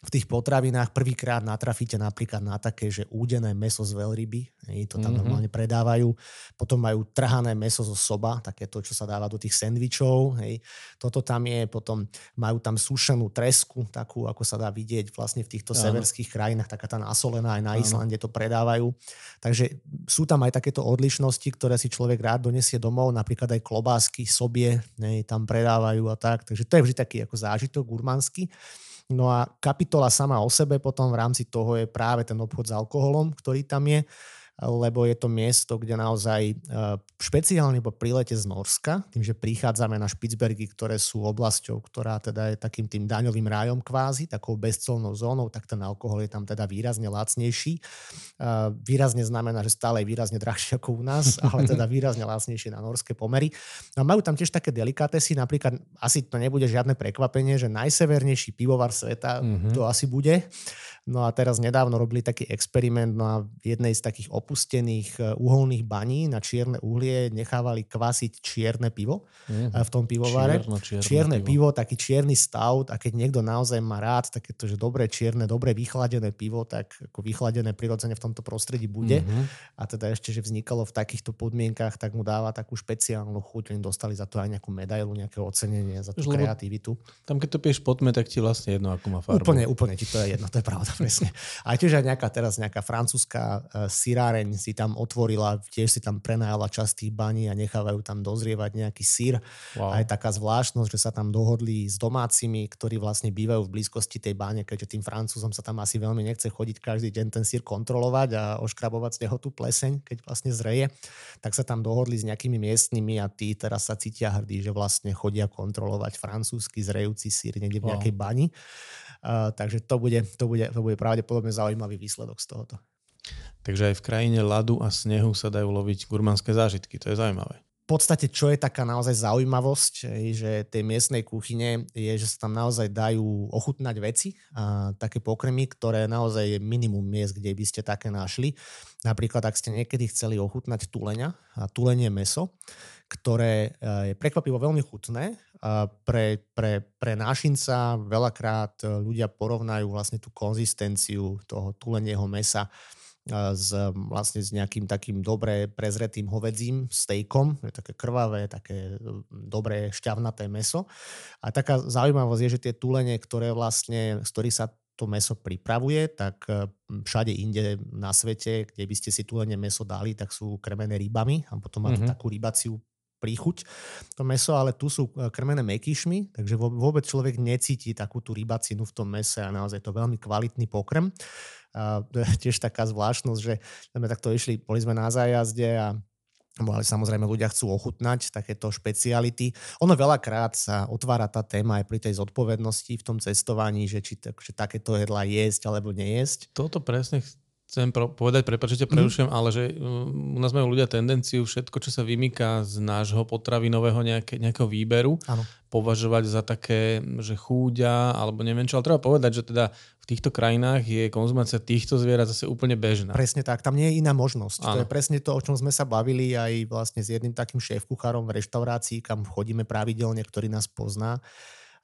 v tých potravinách prvýkrát natrafíte napríklad na také, že údené meso z veľryby, hej, to tam mm-hmm. normálne predávajú. Potom majú trhané meso zo soba, také to, čo sa dáva do tých sendvičov. Hej. Toto tam je, potom majú tam sušenú tresku, takú, ako sa dá vidieť vlastne v týchto Áno. severských krajinách, taká tá nasolená, aj na Islande to predávajú. Takže sú tam aj takéto odlišnosti, ktoré si človek rád donesie domov, napríklad aj klobásky, sobie, hej, tam predávajú a tak. Takže to je vždy taký ako zážitok gurmánsky. No a kapitola sama o sebe potom v rámci toho je práve ten obchod s alkoholom, ktorý tam je lebo je to miesto, kde naozaj e, špeciálne po prílete z Norska, tým, že prichádzame na Špicbergy, ktoré sú oblasťou, ktorá teda je takým tým daňovým rájom kvázi, takou bezcolnou zónou, tak ten alkohol je tam teda výrazne lacnejší. E, výrazne znamená, že stále je výrazne drahšie ako u nás, ale teda výrazne lacnejšie na norské pomery. No a majú tam tiež také delikatesy, napríklad asi to nebude žiadne prekvapenie, že najsevernejší pivovar sveta mm-hmm. to asi bude. No a teraz nedávno robili taký experiment na jednej z takých opustených e, uholných baní na čierne uhlie nechávali kvasiť čierne pivo mm. v tom pivovare. Čierno, čierne, čierne pivo. pivo, taký čierny stout a keď niekto naozaj má rád takéto, že dobré čierne, dobre vychladené pivo, tak ako vychladené prirodzene v tomto prostredí bude. Mm-hmm. A teda ešte, že vznikalo v takýchto podmienkach, tak mu dáva takú špeciálnu chuť. Oni dostali za to aj nejakú medailu, nejaké ocenenie za tú Lebo kreativitu. Tam keď to pieš potme, tak ti vlastne jedno, ako má farbu. Úplne, úplne ti to je jedno, to je pravda presne. A tiež aj nejaká teraz nejaká francúzska uh, siráreň si tam otvorila, tiež si tam prenajala časť tých baní a nechávajú tam dozrievať nejaký sír. Wow. A je taká zvláštnosť, že sa tam dohodli s domácimi, ktorí vlastne bývajú v blízkosti tej báne, keďže tým Francúzom sa tam asi veľmi nechce chodiť každý deň ten sír kontrolovať a oškrabovať z neho tú pleseň, keď vlastne zreje, tak sa tam dohodli s nejakými miestnymi a tí teraz sa cítia hrdí, že vlastne chodia kontrolovať francúzsky zrejúci sír niekde v nejakej wow. bani. Uh, takže to bude, to, bude, to bude pravdepodobne zaujímavý výsledok z tohoto. Takže aj v krajine ľadu a snehu sa dajú loviť gurmánske zážitky, to je zaujímavé. V podstate, čo je taká naozaj zaujímavosť, že tej miestnej kuchyne je, že sa tam naozaj dajú ochutnať veci, a také pokrmy, ktoré naozaj je minimum miest, kde by ste také našli. Napríklad, ak ste niekedy chceli ochutnať tuleňa, a tulenie meso, ktoré e, je prekvapivo veľmi chutné. Pre, pre, pre nášinca veľakrát ľudia porovnajú vlastne tú konzistenciu toho tulenieho mesa s, vlastne s nejakým takým dobre prezretým hovedzím stejkom, je také krvavé, také dobré šťavnaté meso. A taká zaujímavosť je, že tie tulene, ktoré vlastne, z ktorých sa to meso pripravuje, tak všade inde na svete, kde by ste si tulene meso dali, tak sú krmené rybami a potom má mm-hmm. takú rybaciu príchuť to meso, ale tu sú krmené mekyšmi, takže vôbec človek necíti takú tú rybacinu v tom mese a naozaj to veľmi kvalitný pokrm. A to je tiež taká zvláštnosť, že sme takto išli, boli sme na zájazde a ale samozrejme ľudia chcú ochutnať takéto špeciality. Ono veľakrát sa otvára tá téma aj pri tej zodpovednosti v tom cestovaní, že či že takéto jedla jesť alebo nejesť. Toto presne chcem povedať, prepáčte, prerušujem, mm. ale že um, u nás majú ľudia tendenciu všetko, čo sa vymýka z nášho potravinového nejaké, nejakého výberu, ano. považovať za také, že chúďa, alebo neviem čo, ale treba povedať, že teda v týchto krajinách je konzumácia týchto zvierat zase úplne bežná. Presne tak, tam nie je iná možnosť. Ano. To je presne to, o čom sme sa bavili aj vlastne s jedným takým šéf-kuchárom v reštaurácii, kam chodíme pravidelne, ktorý nás pozná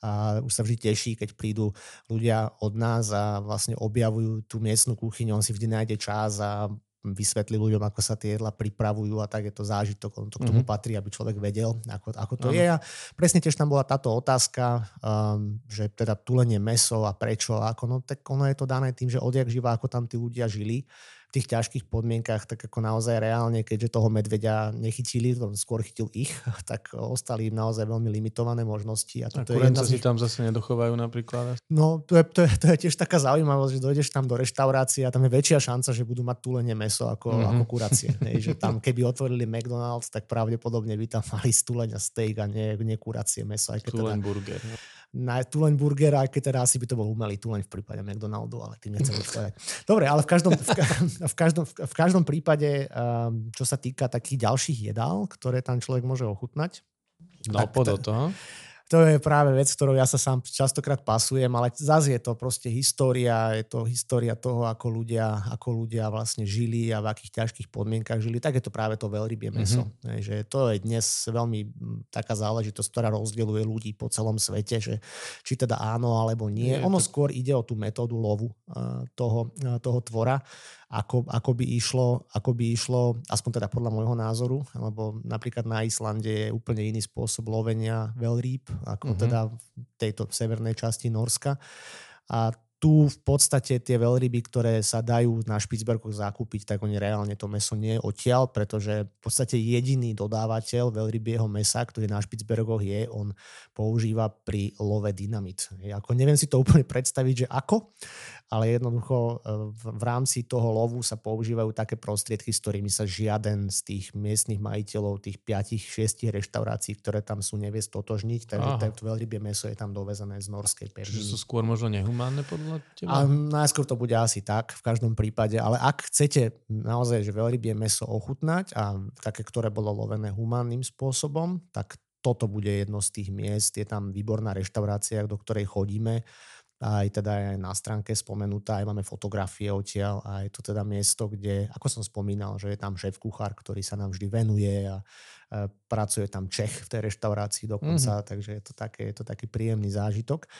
a už sa vždy teší, keď prídu ľudia od nás a vlastne objavujú tú miestnu kuchyňu, on si vždy nájde čas a vysvetlí ľuďom, ako sa tie jedla pripravujú a tak je to zážitok, on to k tomu mm-hmm. patrí, aby človek vedel, ako, ako to mm-hmm. je. A presne tiež tam bola táto otázka, um, že teda tulenie meso a prečo, ako, no tak ono je to dané tým, že odjak živá, ako tam tí ľudia žili tých ťažkých podmienkach, tak ako naozaj reálne, keďže toho medveďa nechytili, skôr chytil ich, tak ostali im naozaj veľmi limitované možnosti. A, a kurence si tam zase nedochovajú napríklad? No, to je, to, je, to je tiež taká zaujímavosť, že dojdeš tam do reštaurácie a tam je väčšia šanca, že budú mať tulenie meso ako, mm-hmm. ako kuracie. že tam keby otvorili McDonald's, tak pravdepodobne by tam mali stúlenia steak a nie, nie kuracie meso. Aj keď teda, burger. Na tuleň burger, aj keď teda asi by to bol umelý tuleň v prípade McDonaldu, ale tým nechcem povedať. Dobre, ale v každom, v, v každom, v každom prípade, um, čo sa týka takých ďalších jedál, ktoré tam človek môže ochutnať. No, pod toho to je práve vec, ktorou ja sa sám častokrát pasujem, ale zase je to proste história, je to história toho, ako ľudia, ako ľudia vlastne žili a v akých ťažkých podmienkach žili, tak je to práve to veľrybie meso. Mm-hmm. Že to je dnes veľmi taká záležitosť, ktorá rozdeľuje ľudí po celom svete, že či teda áno alebo nie. Je ono to... skôr ide o tú metódu lovu toho, toho tvora ako, ako, by išlo, ako by išlo, aspoň teda podľa môjho názoru, lebo napríklad na Islande je úplne iný spôsob lovenia veľrýb, ako mm-hmm. teda v tejto severnej časti Norska. A tu v podstate tie veľryby, ktoré sa dajú na Špicbergoch zakúpiť, tak oni reálne to meso nie odtiaľ, pretože v podstate jediný dodávateľ veľrybieho mesa, ktorý na Špicbergoch je, on používa pri love dynamit. Ako neviem si to úplne predstaviť, že ako, ale jednoducho e, v rámci toho lovu sa používajú také prostriedky, s ktorými sa žiaden z tých miestnych majiteľov, tých 5-6 reštaurácií, ktoré tam sú, nevie stotožniť, takže to veľrybie meso je tam dovezené z norskej pevniny. Čiže sú skôr možno nehumánne podľa teba? A najskôr to bude asi tak v každom prípade, ale ak chcete naozaj že veľrybie meso ochutnať a také, ktoré bolo lovené humánnym spôsobom, tak toto bude jedno z tých miest. Je tam výborná reštaurácia, do ktorej chodíme aj teda aj na stránke spomenutá, aj máme fotografie odtiaľ a je to teda miesto, kde, ako som spomínal, že je tam šéf kuchár, ktorý sa nám vždy venuje a, a pracuje tam Čech v tej reštaurácii dokonca, mm-hmm. takže je to, také, je to taký príjemný zážitok.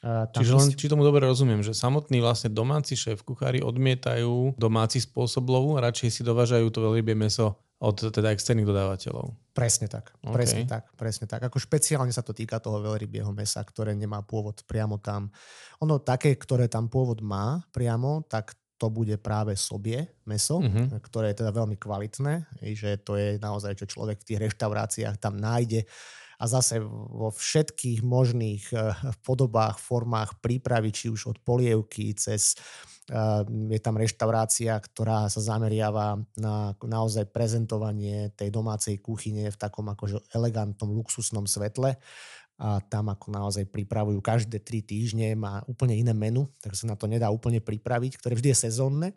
Uh, Čiže len, či tomu dobre rozumiem, že samotní vlastne domáci šéf kuchári odmietajú domáci spôsob lovu a radšej si dovážajú to veľmi meso od teda externých dodávateľov. Presne tak, okay. presne tak, presne tak. Ako špeciálne sa to týka toho veľrybieho mesa, ktoré nemá pôvod priamo tam. Ono také, ktoré tam pôvod má priamo, tak to bude práve sobie meso, uh-huh. ktoré je teda veľmi kvalitné, že to je naozaj, čo človek v tých reštauráciách tam nájde a zase vo všetkých možných eh, podobách, formách prípravy, či už od polievky cez Ehm, je tam reštaurácia, ktorá sa zameriava na naozaj prezentovanie tej domácej kuchyne v takom akože elegantnom, luxusnom svetle a tam ako naozaj pripravujú každé tri týždne, má úplne iné menu, takže sa na to nedá úplne pripraviť, ktoré vždy je sezónne.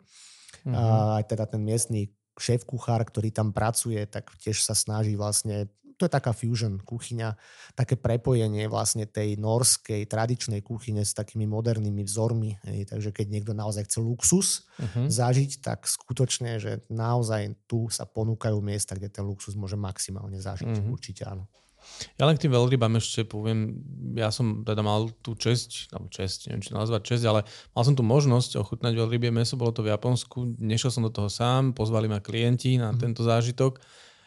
Uh-huh. A aj teda ten miestný šéf kuchár, ktorý tam pracuje, tak tiež sa snaží vlastne to je taká fusion kuchyňa, také prepojenie vlastne tej norskej tradičnej kuchyne s takými modernými vzormi. Hej. Takže keď niekto naozaj chce luxus uh-huh. zažiť, tak skutočne, že naozaj tu sa ponúkajú miesta, kde ten luxus môže maximálne zažiť. Uh-huh. Určite áno. Ja len k tým veľrybám ešte poviem, ja som teda mal tú česť, alebo česť, neviem, či nazvať česť, ale mal som tu možnosť ochutnať veľrybie meso, bolo to v Japonsku, nešiel som do toho sám, pozvali ma klienti na mm. tento zážitok.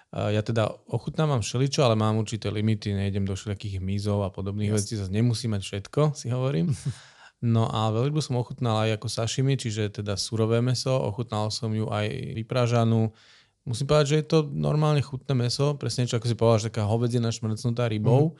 Ja teda ochutnávam všeličo, ale mám určité limity, nejdem do všelijakých mízov a podobných yes. vecí, zase nemusím mať všetko, si hovorím. No a veľrybu som ochutnal aj ako sashimi, čiže teda surové meso, ochutnal som ju aj vypražanú, musím povedať, že je to normálne chutné meso, presne čo ako si povedal, že taká hovedzina šmrcnutá rybou. Mm.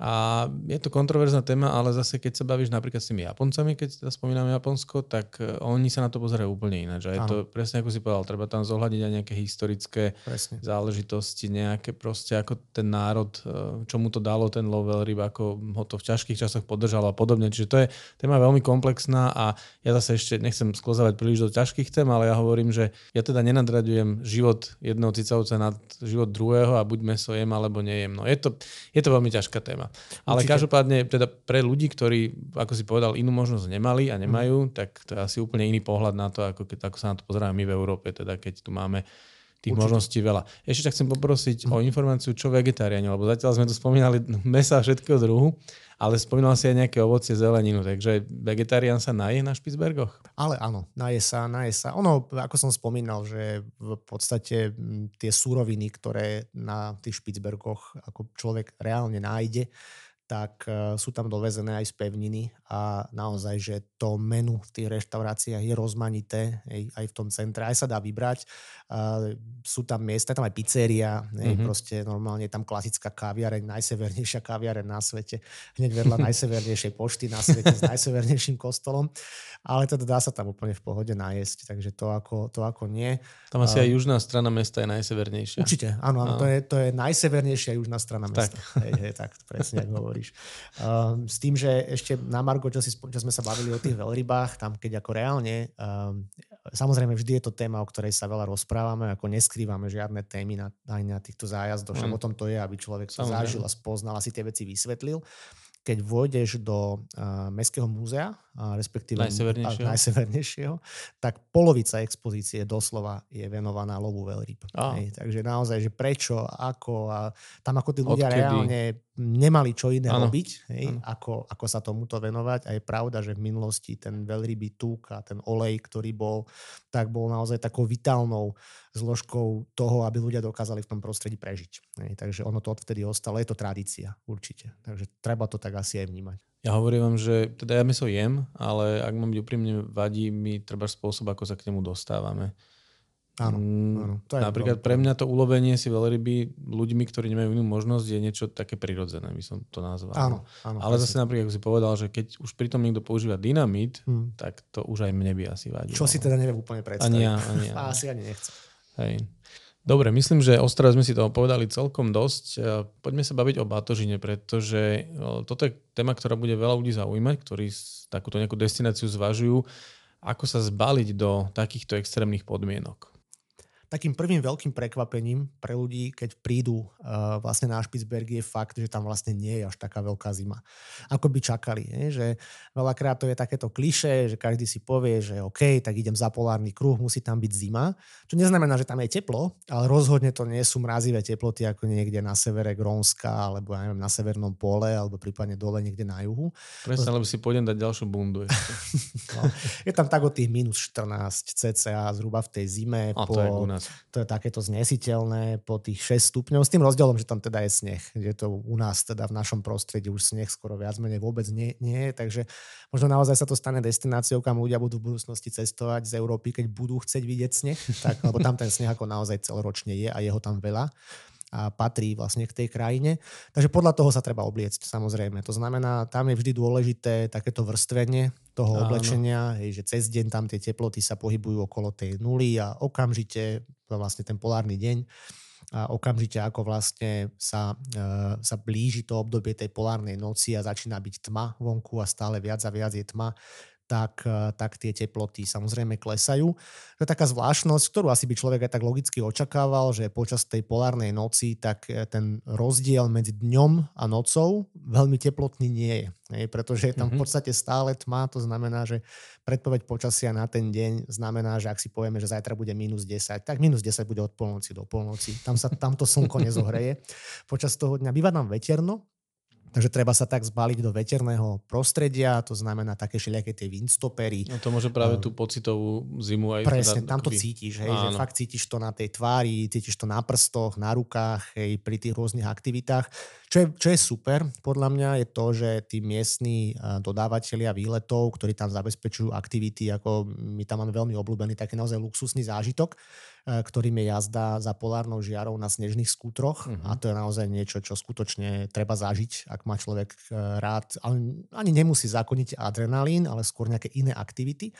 A je to kontroverzná téma, ale zase keď sa bavíš napríklad s tými Japoncami, keď teda spomíname Japonsko, tak e, oni sa na to pozerajú úplne ináč. A je to presne ako si povedal, treba tam zohľadiť aj nejaké historické presne. záležitosti, nejaké proste ako ten národ, e, čo mu to dalo ten lovel ryb, ako ho to v ťažkých časoch podržalo a podobne. Čiže to je téma veľmi komplexná a ja zase ešte nechcem sklozávať príliš do ťažkých tém, ale ja hovorím, že ja teda nenadraďujem život jedného cicavca nad život druhého a buď meso jem alebo nejem. No je to, je to veľmi ťažká téma. Ale Určite. každopádne teda pre ľudí, ktorí, ako si povedal, inú možnosť nemali a nemajú, mm. tak to je asi úplne iný pohľad na to, ako, keď, ako sa na to pozeráme my v Európe, teda keď tu máme tých Určite. možností veľa. Ešte tak chcem poprosiť mm. o informáciu, čo vegetariáni, lebo zatiaľ sme tu spomínali mesa všetkého druhu, ale spomínal si aj nejaké ovocie, zeleninu, takže vegetarián sa naje na Špicbergoch? Ale áno, naje sa, naje sa. Ono, ako som spomínal, že v podstate tie súroviny, ktoré na tých Špicbergoch ako človek reálne nájde, tak e, sú tam dovezené aj z pevniny a naozaj, že to menu v tých reštauráciách je rozmanité, aj v tom centre, aj sa dá vybrať. Sú tam miesta, tam aj pizzeria, mm-hmm. proste normálne tam klasická kaviareň, najsevernejšia kaviareň na svete, hneď vedľa najsevernejšej pošty na svete s najsevernejším kostolom, ale teda dá sa tam úplne v pohode najesť, takže to ako, to ako nie. Tam asi aj južná strana mesta je najsevernejšia. Určite, áno, áno, to je, to je najsevernejšia južná strana mesta. Tak. Hej, hej, tak presne, ako hovoríš. Um, s tým, že ešte na Margo, čo, si, čo sme sa bavili o tých veľrybách, tam keď ako reálne, um, samozrejme vždy je to téma, o ktorej sa veľa rozprávame, ako neskrývame žiadne témy na, aj na týchto zájazdoch, mm. o tom to je, aby človek to zažil a spoznal a si tie veci vysvetlil keď vôjdeš do uh, Mestského múzea, uh, respektíve najsevernejšieho. Uh, najsevernejšieho, tak polovica expozície doslova je venovaná lovu veľryb. Ah. takže naozaj, že prečo, ako a tam ako tí ľudia Odkedy? reálne nemali čo iné ano. robiť, hej, ako, ako sa tomuto venovať. A je pravda, že v minulosti ten veľrybý tuk a ten olej, ktorý bol, tak bol naozaj takou vitálnou zložkou toho, aby ľudia dokázali v tom prostredí prežiť. Hej, takže ono to odvtedy ostalo, je to tradícia určite. Takže treba to tak asi aj vnímať. Ja hovorím vám, že teda ja meso jem, ale ak mám byť úprimne, vadí mi treba spôsob, ako sa k nemu dostávame. Áno, mm, áno. To je Napríklad pre mňa to ulovenie si veľryby ľuďmi, ktorí nemajú inú možnosť, je niečo také prirodzené, by som to nazval. Áno, áno, Ale zase napríklad, ako si povedal, že keď už pritom niekto používa dynamit, hmm. tak to už aj mne by asi vadilo. Čo si teda neviem úplne predstaviť. Ani ja, ani ja. asi ani nechcem. Hej. Dobre, myslím, že ostro sme si toho povedali celkom dosť. E, poďme sa baviť o batožine, pretože e, toto je téma, ktorá bude veľa ľudí zaujímať, ktorí takúto nejakú destináciu zvažujú, ako sa zbaliť do takýchto extrémnych podmienok takým prvým veľkým prekvapením pre ľudí, keď prídu uh, vlastne na Špicberg je fakt, že tam vlastne nie je až taká veľká zima. Ako by čakali. Je? Že veľakrát to je takéto kliše, že každý si povie, že OK, tak idem za polárny kruh, musí tam byť zima. Čo neznamená, že tam je teplo, ale rozhodne to nie sú mrazivé teploty ako niekde na severe Grónska, alebo ja neviem, na severnom pole, alebo prípadne dole niekde na juhu. Presne, lebo si pôjdem dať ďalšiu bundu. no, je tam tak o tých minus 14 cca zhruba v tej zime. A po, to je u nás to je takéto znesiteľné po tých 6 stupňov, s tým rozdielom, že tam teda je sneh, že to u nás teda v našom prostredí už sneh skoro viac menej vôbec nie, nie je, takže možno naozaj sa to stane destináciou, kam ľudia budú v budúcnosti cestovať z Európy, keď budú chcieť vidieť sneh, tak, lebo tam ten sneh ako naozaj celoročne je a je ho tam veľa a patrí vlastne k tej krajine. Takže podľa toho sa treba obliecť, samozrejme. To znamená, tam je vždy dôležité takéto vrstvenie toho Áno. oblečenia, hej, že cez deň tam tie teploty sa pohybujú okolo tej nuly a okamžite, vlastne ten polárny deň, a okamžite ako vlastne sa, e, sa blíži to obdobie tej polárnej noci a začína byť tma vonku a stále viac a viac je tma, tak, e, tak tie teploty samozrejme klesajú. To je taká zvláštnosť, ktorú asi by človek aj tak logicky očakával, že počas tej polárnej noci tak e, ten rozdiel medzi dňom a nocou veľmi teplotný nie je. Hej, pretože je tam v mhm. podstate stále tma, to znamená, že predpoveď počasia na ten deň znamená, že ak si povieme, že zajtra bude minus 10, tak minus 10 bude od polnoci do polnoci. Tam sa tamto slnko nezohreje. Počas toho dňa býva tam veterno, Takže treba sa tak zbaliť do veterného prostredia, to znamená také všelijaké tie windstopery. No to môže práve tú pocitovú zimu aj... Presne, teda, tam to cítiš, hej, že fakt cítiš to na tej tvári, cítiš to na prstoch, na rukách, hej, pri tých rôznych aktivitách. Čo je, čo je super, podľa mňa, je to, že tí miestni dodávateľia výletov, ktorí tam zabezpečujú aktivity, ako my tam máme veľmi obľúbený taký naozaj luxusný zážitok, ktorým je jazda za polárnou žiarou na snežných skútroch uh-huh. a to je naozaj niečo, čo skutočne treba zažiť, ak má človek e, rád, ale ani nemusí zákoniť adrenalín, ale skôr nejaké iné aktivity.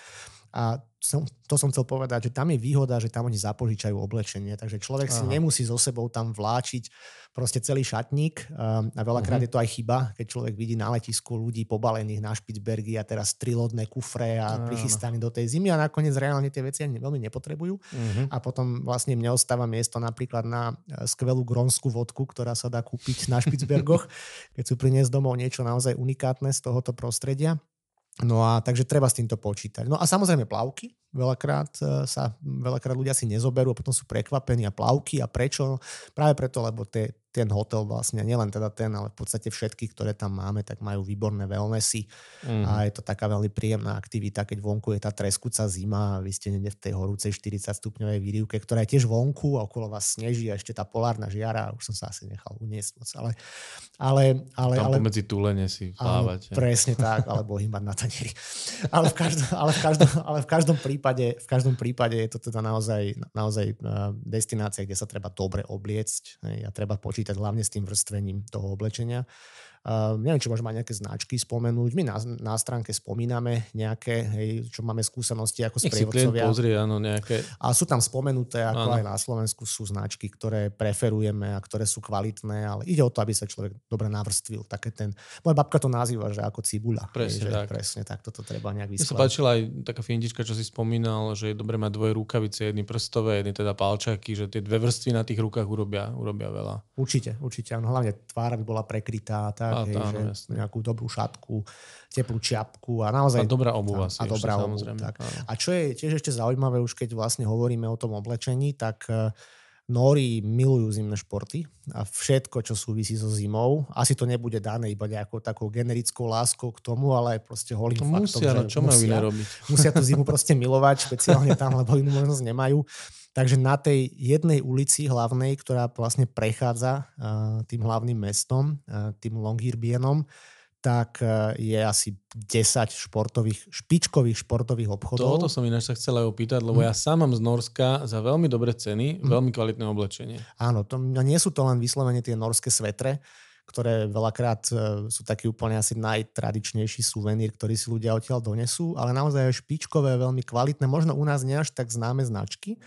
A som, to som chcel povedať, že tam je výhoda, že tam oni zapožičajú oblečenie, takže človek Aha. si nemusí so sebou tam vláčiť proste celý šatník um, a veľakrát uh-huh. je to aj chyba, keď človek vidí na letisku ľudí pobalených na Špicbergy a teraz trilodné kufre a uh-huh. prichystaní do tej zimy a nakoniec reálne tie veci ani veľmi nepotrebujú uh-huh. a potom vlastne im neostáva miesto napríklad na e, skvelú grónskú vodku, ktorá sa dá kúpiť na Špicbergoch, keď sú priniesť domov niečo naozaj unikátne z tohoto prostredia. No a takže treba s týmto počítať. No a samozrejme plavky. Veľakrát e, sa, veľakrát ľudia si nezoberú a potom sú prekvapení a plavky a prečo? Práve preto, lebo tie, ten hotel vlastne, nielen teda ten, ale v podstate všetky, ktoré tam máme, tak majú výborné wellnessy mm. a je to taká veľmi príjemná aktivita, keď vonku je tá treskúca zima a vy ste niekde v tej horúcej 40 stupňovej výrivke, ktorá je tiež vonku a okolo vás sneží a ešte tá polárna žiara, už som sa asi nechal uniesť moc, ale... ale, ale tam ale, pomedzi túlene si plávať. Áno, presne tak, alebo hýbať na tanieri. Ale v každom, ale v každom, ale v každom prípade, v každom prípade je to teda naozaj, naozaj eh, destinácia, kde sa treba dobre obliecť hej, a treba počítať hlavne s tým vrstvením toho oblečenia. Uh, neviem, či môžeme mať nejaké značky spomenúť. My na, na stránke spomíname nejaké, hej, čo máme skúsenosti ako sprievodcovia. pozrie, áno, nejaké. A sú tam spomenuté, ako áno. aj na Slovensku sú značky, ktoré preferujeme a ktoré sú kvalitné, ale ide o to, aby sa človek dobre navrstvil. Také ten, moja babka to nazýva, že ako cibuľa. Presne hej, tak. Presne tak, toto treba nejak vysklať. Mne sa páčila aj taká fintička, čo si spomínal, že je dobre mať dvoje rukavice, jedny prstové, jedny teda palčaky, že tie dve vrstvy na tých rukách urobia, urobia veľa. Určite, určite. Hlavne tvár by bola prekrytá. Tak, tak, hej, áno, že nejakú dobrú šatku, teplú čiapku a naozaj... A dobrá obuva a, a dobrá obuv, tak. A čo je tiež ešte zaujímavé, už keď vlastne hovoríme o tom oblečení, tak uh, Nóri milujú zimné športy a všetko, čo súvisí so zimou. Asi to nebude dané iba nejakou takou generickou láskou k tomu, ale aj proste holým to faktom. Musia, no čo majú iné robiť? Musia tú zimu proste milovať, špeciálne tam, lebo inú možnosť nemajú. Takže na tej jednej ulici hlavnej, ktorá vlastne prechádza uh, tým hlavným mestom, uh, tým Longyearbyenom, tak uh, je asi 10 športových, špičkových športových obchodov. Toto som ináč sa chcel aj opýtať, lebo mm. ja sám mám z Norska za veľmi dobré ceny, mm. veľmi kvalitné oblečenie. Áno, to, nie sú to len vyslovene tie norské svetre, ktoré veľakrát sú taký úplne asi najtradičnejší suvenír, ktorý si ľudia odtiaľ donesú, ale naozaj špičkové, veľmi kvalitné, možno u nás nie až tak známe značky,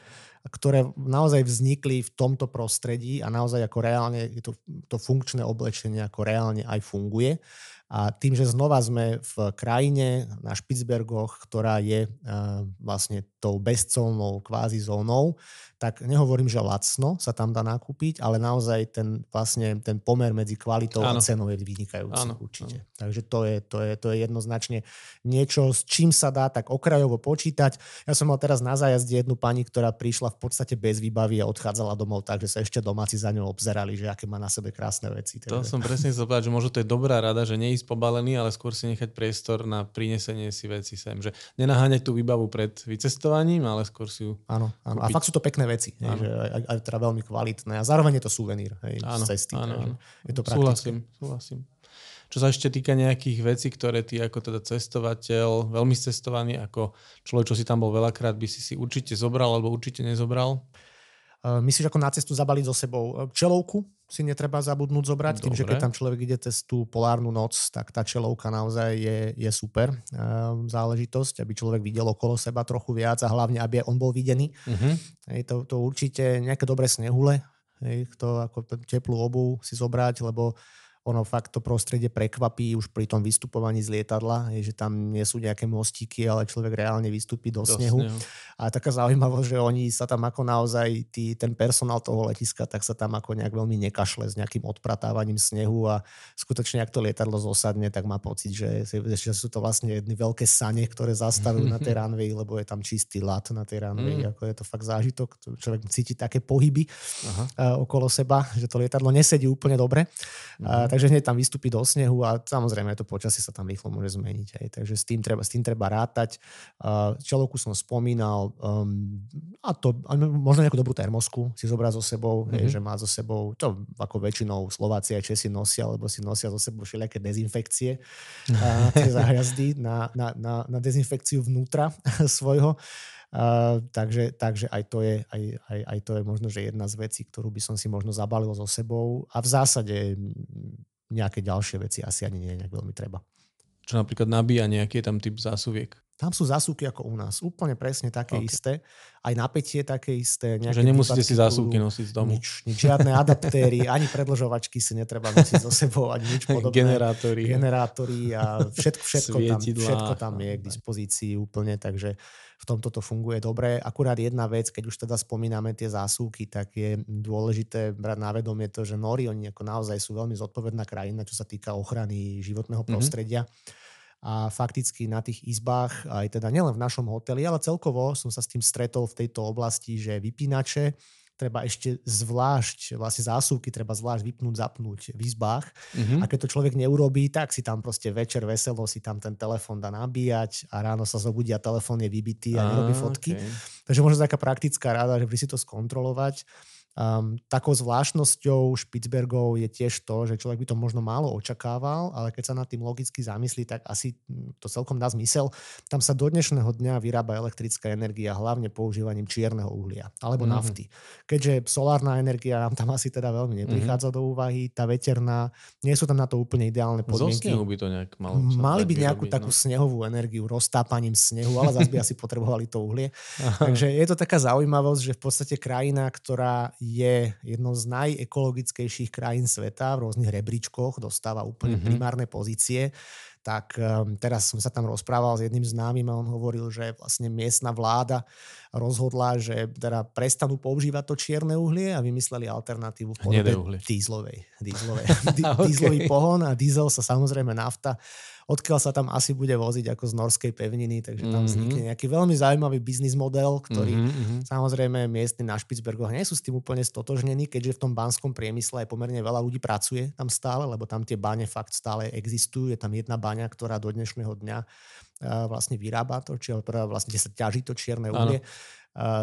ktoré naozaj vznikli v tomto prostredí a naozaj ako reálne to, to funkčné oblečenie ako reálne aj funguje. A tým, že znova sme v krajine na Špicbergoch, ktorá je uh, vlastne tou bezcolnou kvázi zónou, tak nehovorím, že lacno sa tam dá nakúpiť, ale naozaj ten, vlastne, ten pomer medzi kvalitou ano. a cenou je vynikajúci ano. určite. Ano. Takže to je, to, je, to je jednoznačne niečo, s čím sa dá tak okrajovo počítať. Ja som mal teraz na zájazde jednu pani, ktorá prišla v podstate bez výbavy a odchádzala domov tak, že sa ešte domáci za ňou obzerali, že aké má na sebe krásne veci. To som presne chcel že možno to je dobrá rada, že neísť pobalený, ale skôr si nechať priestor na prinesenie si veci sem. Že nenaháňať tú výbavu pred vycestovaním, ale skôr si ju Áno, áno. A fakt sú to pekné veci, hej, že aj, aj teda veľmi kvalitné a zároveň je to suvenír hej, áno, z cesty. Áno, áno. Je to praktické. Súhlasím, súhlasím. Čo sa ešte týka nejakých vecí, ktoré ty ako teda cestovateľ, veľmi cestovaný, ako človek, čo si tam bol veľakrát, by si si určite zobral alebo určite nezobral? Myslíš, ako na cestu zabaliť so sebou čelovku? Si netreba zabudnúť zobrať, Dobre. tým, že keď tam človek ide cez tú polárnu noc, tak tá čelovka naozaj je, je super záležitosť, aby človek videl okolo seba trochu viac a hlavne, aby on bol videný. Uh-huh. Hej, to, to určite nejaké dobré snehule, hej, to ako teplú obu si zobrať, lebo ono fakt to prostredie prekvapí už pri tom vystupovaní z lietadla, je, že tam nie sú nejaké mostíky, ale človek reálne vystúpi do, do snehu. snehu. A taká zaujímavosť, že oni sa tam ako naozaj, tí, ten personál toho letiska, tak sa tam ako nejak veľmi nekašle s nejakým odpratávaním snehu a skutočne, ak to lietadlo zosadne, tak má pocit, že, že sú to vlastne jedny veľké sane, ktoré zastavujú na tej runway, lebo je tam čistý lat na tej runway. Mm. Ako je to fakt zážitok, človek cíti také pohyby Aha. Uh, okolo seba, že to lietadlo nesedí úplne dobre. Mm. Uh, takže hneď tam vystúpi do snehu a samozrejme to počasie sa tam rýchlo môže zmeniť. Hej. Takže s tým treba, s tým treba rátať. Čelovku som spomínal um, a to možno nejakú dobrú termosku si zobrá so sebou, mm-hmm. hej, mhm. že má so sebou, to ako väčšinou Slováci a Česi nosia, lebo si nosia so sebou všelijaké dezinfekcie a tie zájazdy na, na, na, na dezinfekciu vnútra svojho. Uh, takže, takže aj, to je, aj, aj, aj to je možno, že jedna z vecí, ktorú by som si možno zabalil so sebou a v zásade nejaké ďalšie veci asi ani nie nejak veľmi treba. Čo napríklad nabíja nejaký tam typ zásuviek? Tam sú zásuvky ako u nás. Úplne presne také okay. isté. Aj napätie také isté. Že nemusíte si zásuvky nosiť z domu. Nič, nič, žiadne adaptéry, ani predložovačky si netreba nosiť so sebou, ani nič podobné. Generátory. Generátory a všetko, všetko, tam, všetko tam je k dispozícii úplne, takže v tomto to funguje dobre. Akurát jedna vec, keď už teda spomíname tie zásuvky, tak je dôležité brať na vedomie to, že Nori, oni ako naozaj sú veľmi zodpovedná krajina, čo sa týka ochrany životného mhm. prostredia. Mm-hmm a fakticky na tých izbách, aj teda nielen v našom hoteli, ale celkovo som sa s tým stretol v tejto oblasti, že vypínače treba ešte zvlášť, vlastne zásuvky treba zvlášť vypnúť, zapnúť v izbách. Mm-hmm. A keď to človek neurobí, tak si tam proste večer veselo si tam ten telefón dá nabíjať a ráno sa zobudí a telefón je vybitý a nerobí fotky. Okay. Takže možno taká praktická rada, že by si to skontrolovať. Um, takou zvláštnosťou Špicbergov je tiež to, že človek by to možno málo očakával, ale keď sa nad tým logicky zamyslí, tak asi hm, to celkom dá zmysel. Tam sa do dnešného dňa vyrába elektrická energia hlavne používaním čierneho uhlia alebo mm-hmm. nafty. Keďže solárna energia nám tam asi teda veľmi neprichádza mm-hmm. do úvahy, tá veterná, nie sú tam na to úplne ideálne podmienky. Zo snehu by to nejak malo Mali by nejakú vyrobiť, takú no. snehovú energiu roztápaním snehu, ale zase by asi potrebovali to uhlie. Takže je to taká zaujímavosť, že v podstate krajina, ktorá je jednou z najekologickejších krajín sveta, v rôznych rebríčkoch dostáva úplne mm-hmm. primárne pozície tak um, teraz som sa tam rozprával s jedným známym a on hovoril, že vlastne miestna vláda rozhodla, že teda prestanú používať to čierne uhlie a vymysleli alternatívu v podobe dízlovej. Dízlovej. okay. Dízlový pohon a diesel sa samozrejme nafta odkiaľ sa tam asi bude voziť ako z norskej pevniny, takže tam mm-hmm. vznikne nejaký veľmi zaujímavý biznis model, ktorý mm-hmm. samozrejme miestni na Špicbergoch nie sú s tým úplne stotožnení, keďže v tom banskom priemysle aj pomerne veľa ľudí pracuje tam stále, lebo tam tie bane fakt stále existujú. Je tam jedna baňa, ktorá do dnešného dňa vlastne vyrába to, či vlastne sa ťaží to čierne uhlie.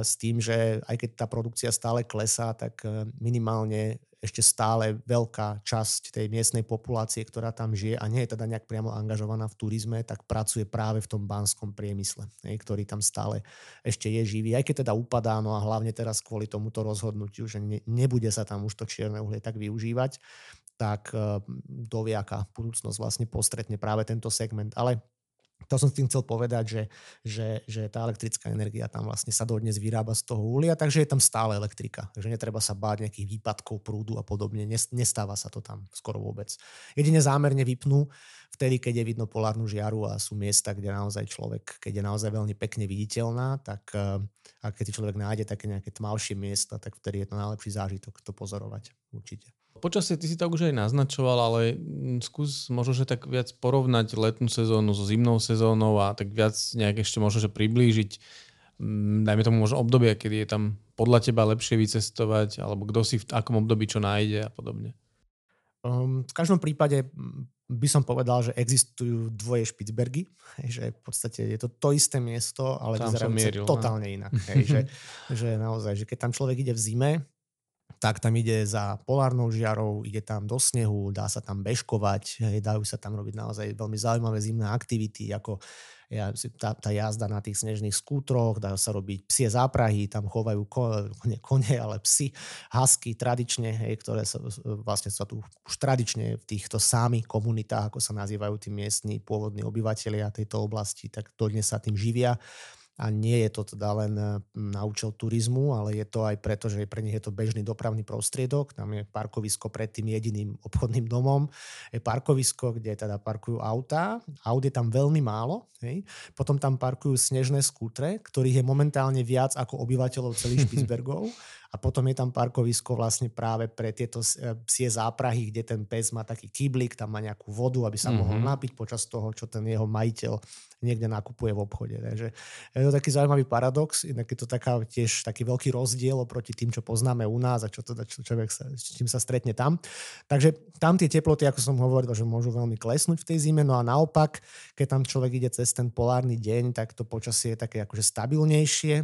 S tým, že aj keď tá produkcia stále klesá, tak e, minimálne ešte stále veľká časť tej miestnej populácie, ktorá tam žije a nie je teda nejak priamo angažovaná v turizme, tak pracuje práve v tom banskom priemysle, ktorý tam stále ešte je živý. Aj keď teda upadá, no a hlavne teraz kvôli tomuto rozhodnutiu, že ne, nebude sa tam už to čierne uhlie tak využívať, tak e, dovie, aká budúcnosť vlastne postretne práve tento segment. Ale to som s tým chcel povedať, že, že, že tá elektrická energia tam vlastne sa dodnes vyrába z toho uhlia, takže je tam stále elektrika. Takže netreba sa báť nejakých výpadkov prúdu a podobne. Nestáva sa to tam skoro vôbec. Jedine zámerne vypnú vtedy, keď je vidno polárnu žiaru a sú miesta, kde naozaj človek, keď je naozaj veľmi pekne viditeľná, tak eh, a keď človek nájde také nejaké tmavšie miesta, tak vtedy je to najlepší zážitok to pozorovať. Určite. Počasie ty si to už aj naznačoval, ale mm, skús možno, že tak viac porovnať letnú sezónu so zimnou sezónou a tak viac nejak ešte možno, že priblížiť mm, dajme tomu možno obdobie, kedy je tam podľa teba lepšie vycestovať, alebo kto si v akom období čo nájde a podobne. Um, v každom prípade mm, by som povedal, že existujú dvoje Špicbergy, že v podstate je to to isté miesto, ale vyzerá no. totálne inak. Hej, že, že naozaj, že keď tam človek ide v zime, tak tam ide za polárnou žiarou, ide tam do snehu, dá sa tam bežkovať, dajú sa tam robiť naozaj veľmi zaujímavé zimné aktivity, ako tá, tá jazda na tých snežných skútroch, dajú sa robiť psie záprahy, tam chovajú ko, nie kone, ale psy, hasky tradične, hej, ktoré sa, vlastne sa tu už tradične v týchto sámi komunitách, ako sa nazývajú tí miestni pôvodní obyvateľia tejto oblasti, tak dodnes sa tým živia a nie je to teda len na účel turizmu, ale je to aj preto, že pre nich je to bežný dopravný prostriedok. Tam je parkovisko pred tým jediným obchodným domom. Je parkovisko, kde teda parkujú autá. Aut je tam veľmi málo. Hej. Potom tam parkujú snežné skútre, ktorých je momentálne viac ako obyvateľov celých Špicbergov. A potom je tam parkovisko vlastne práve pre tieto e, psie záprahy, kde ten pes má taký kýblik, tam má nejakú vodu, aby sa mm-hmm. mohol napiť počas toho, čo ten jeho majiteľ niekde nakupuje v obchode. Takže je to taký zaujímavý paradox, inak je to taká, tiež taký veľký rozdiel oproti tým, čo poznáme u nás a čo teda čo človek sa, čím sa stretne tam. Takže tam tie teploty, ako som hovoril, že môžu veľmi klesnúť v tej zime, no a naopak, keď tam človek ide cez ten polárny deň, tak to počasie je také akože stabilnejšie,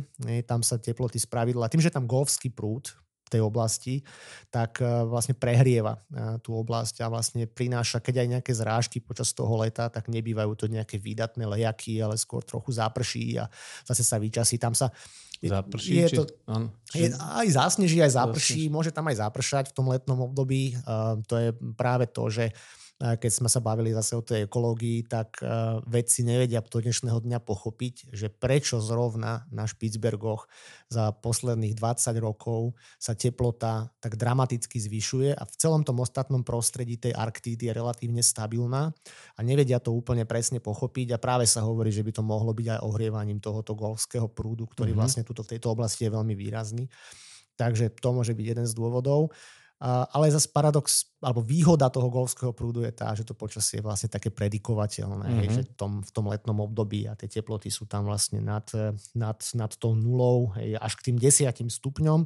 tam sa teploty spravidla, tým, že tam golfský prúd, tej oblasti, tak e, vlastne prehrieva e, tú oblasť a vlastne prináša, keď aj nejaké zrážky počas toho leta, tak nebývajú to nejaké výdatné lejaky, ale skôr trochu záprší a zase sa vyčasí. Tam sa Zaprší, je to, áno, či... je, aj zásneží, aj záprší, môže tam aj zapršať v tom letnom období. Uh, to je práve to, že uh, keď sme sa bavili zase o tej ekológii, tak e, vedci nevedia do dnešného dňa pochopiť, že prečo zrovna na Špicbergoch za posledných 20 rokov sa teplota tak dramaticky zvyšuje a v celom tom ostatnom prostredí tej Arktídy je relatívne stabilná a nevedia to úplne presne pochopiť a práve sa hovorí, že by to mohlo byť aj ohrievaním tohoto golfského prúdu, ktorý mm-hmm. vlastne tuto v tejto oblasti je veľmi výrazný. Takže to môže byť jeden z dôvodov. Ale zase paradox, alebo výhoda toho golfského prúdu je tá, že to počasie je vlastne také predikovateľné, mm-hmm. hej, že v tom, v tom letnom období a tie teploty sú tam vlastne nad, nad, nad tou nulou, hej, až k tým desiatim stupňom,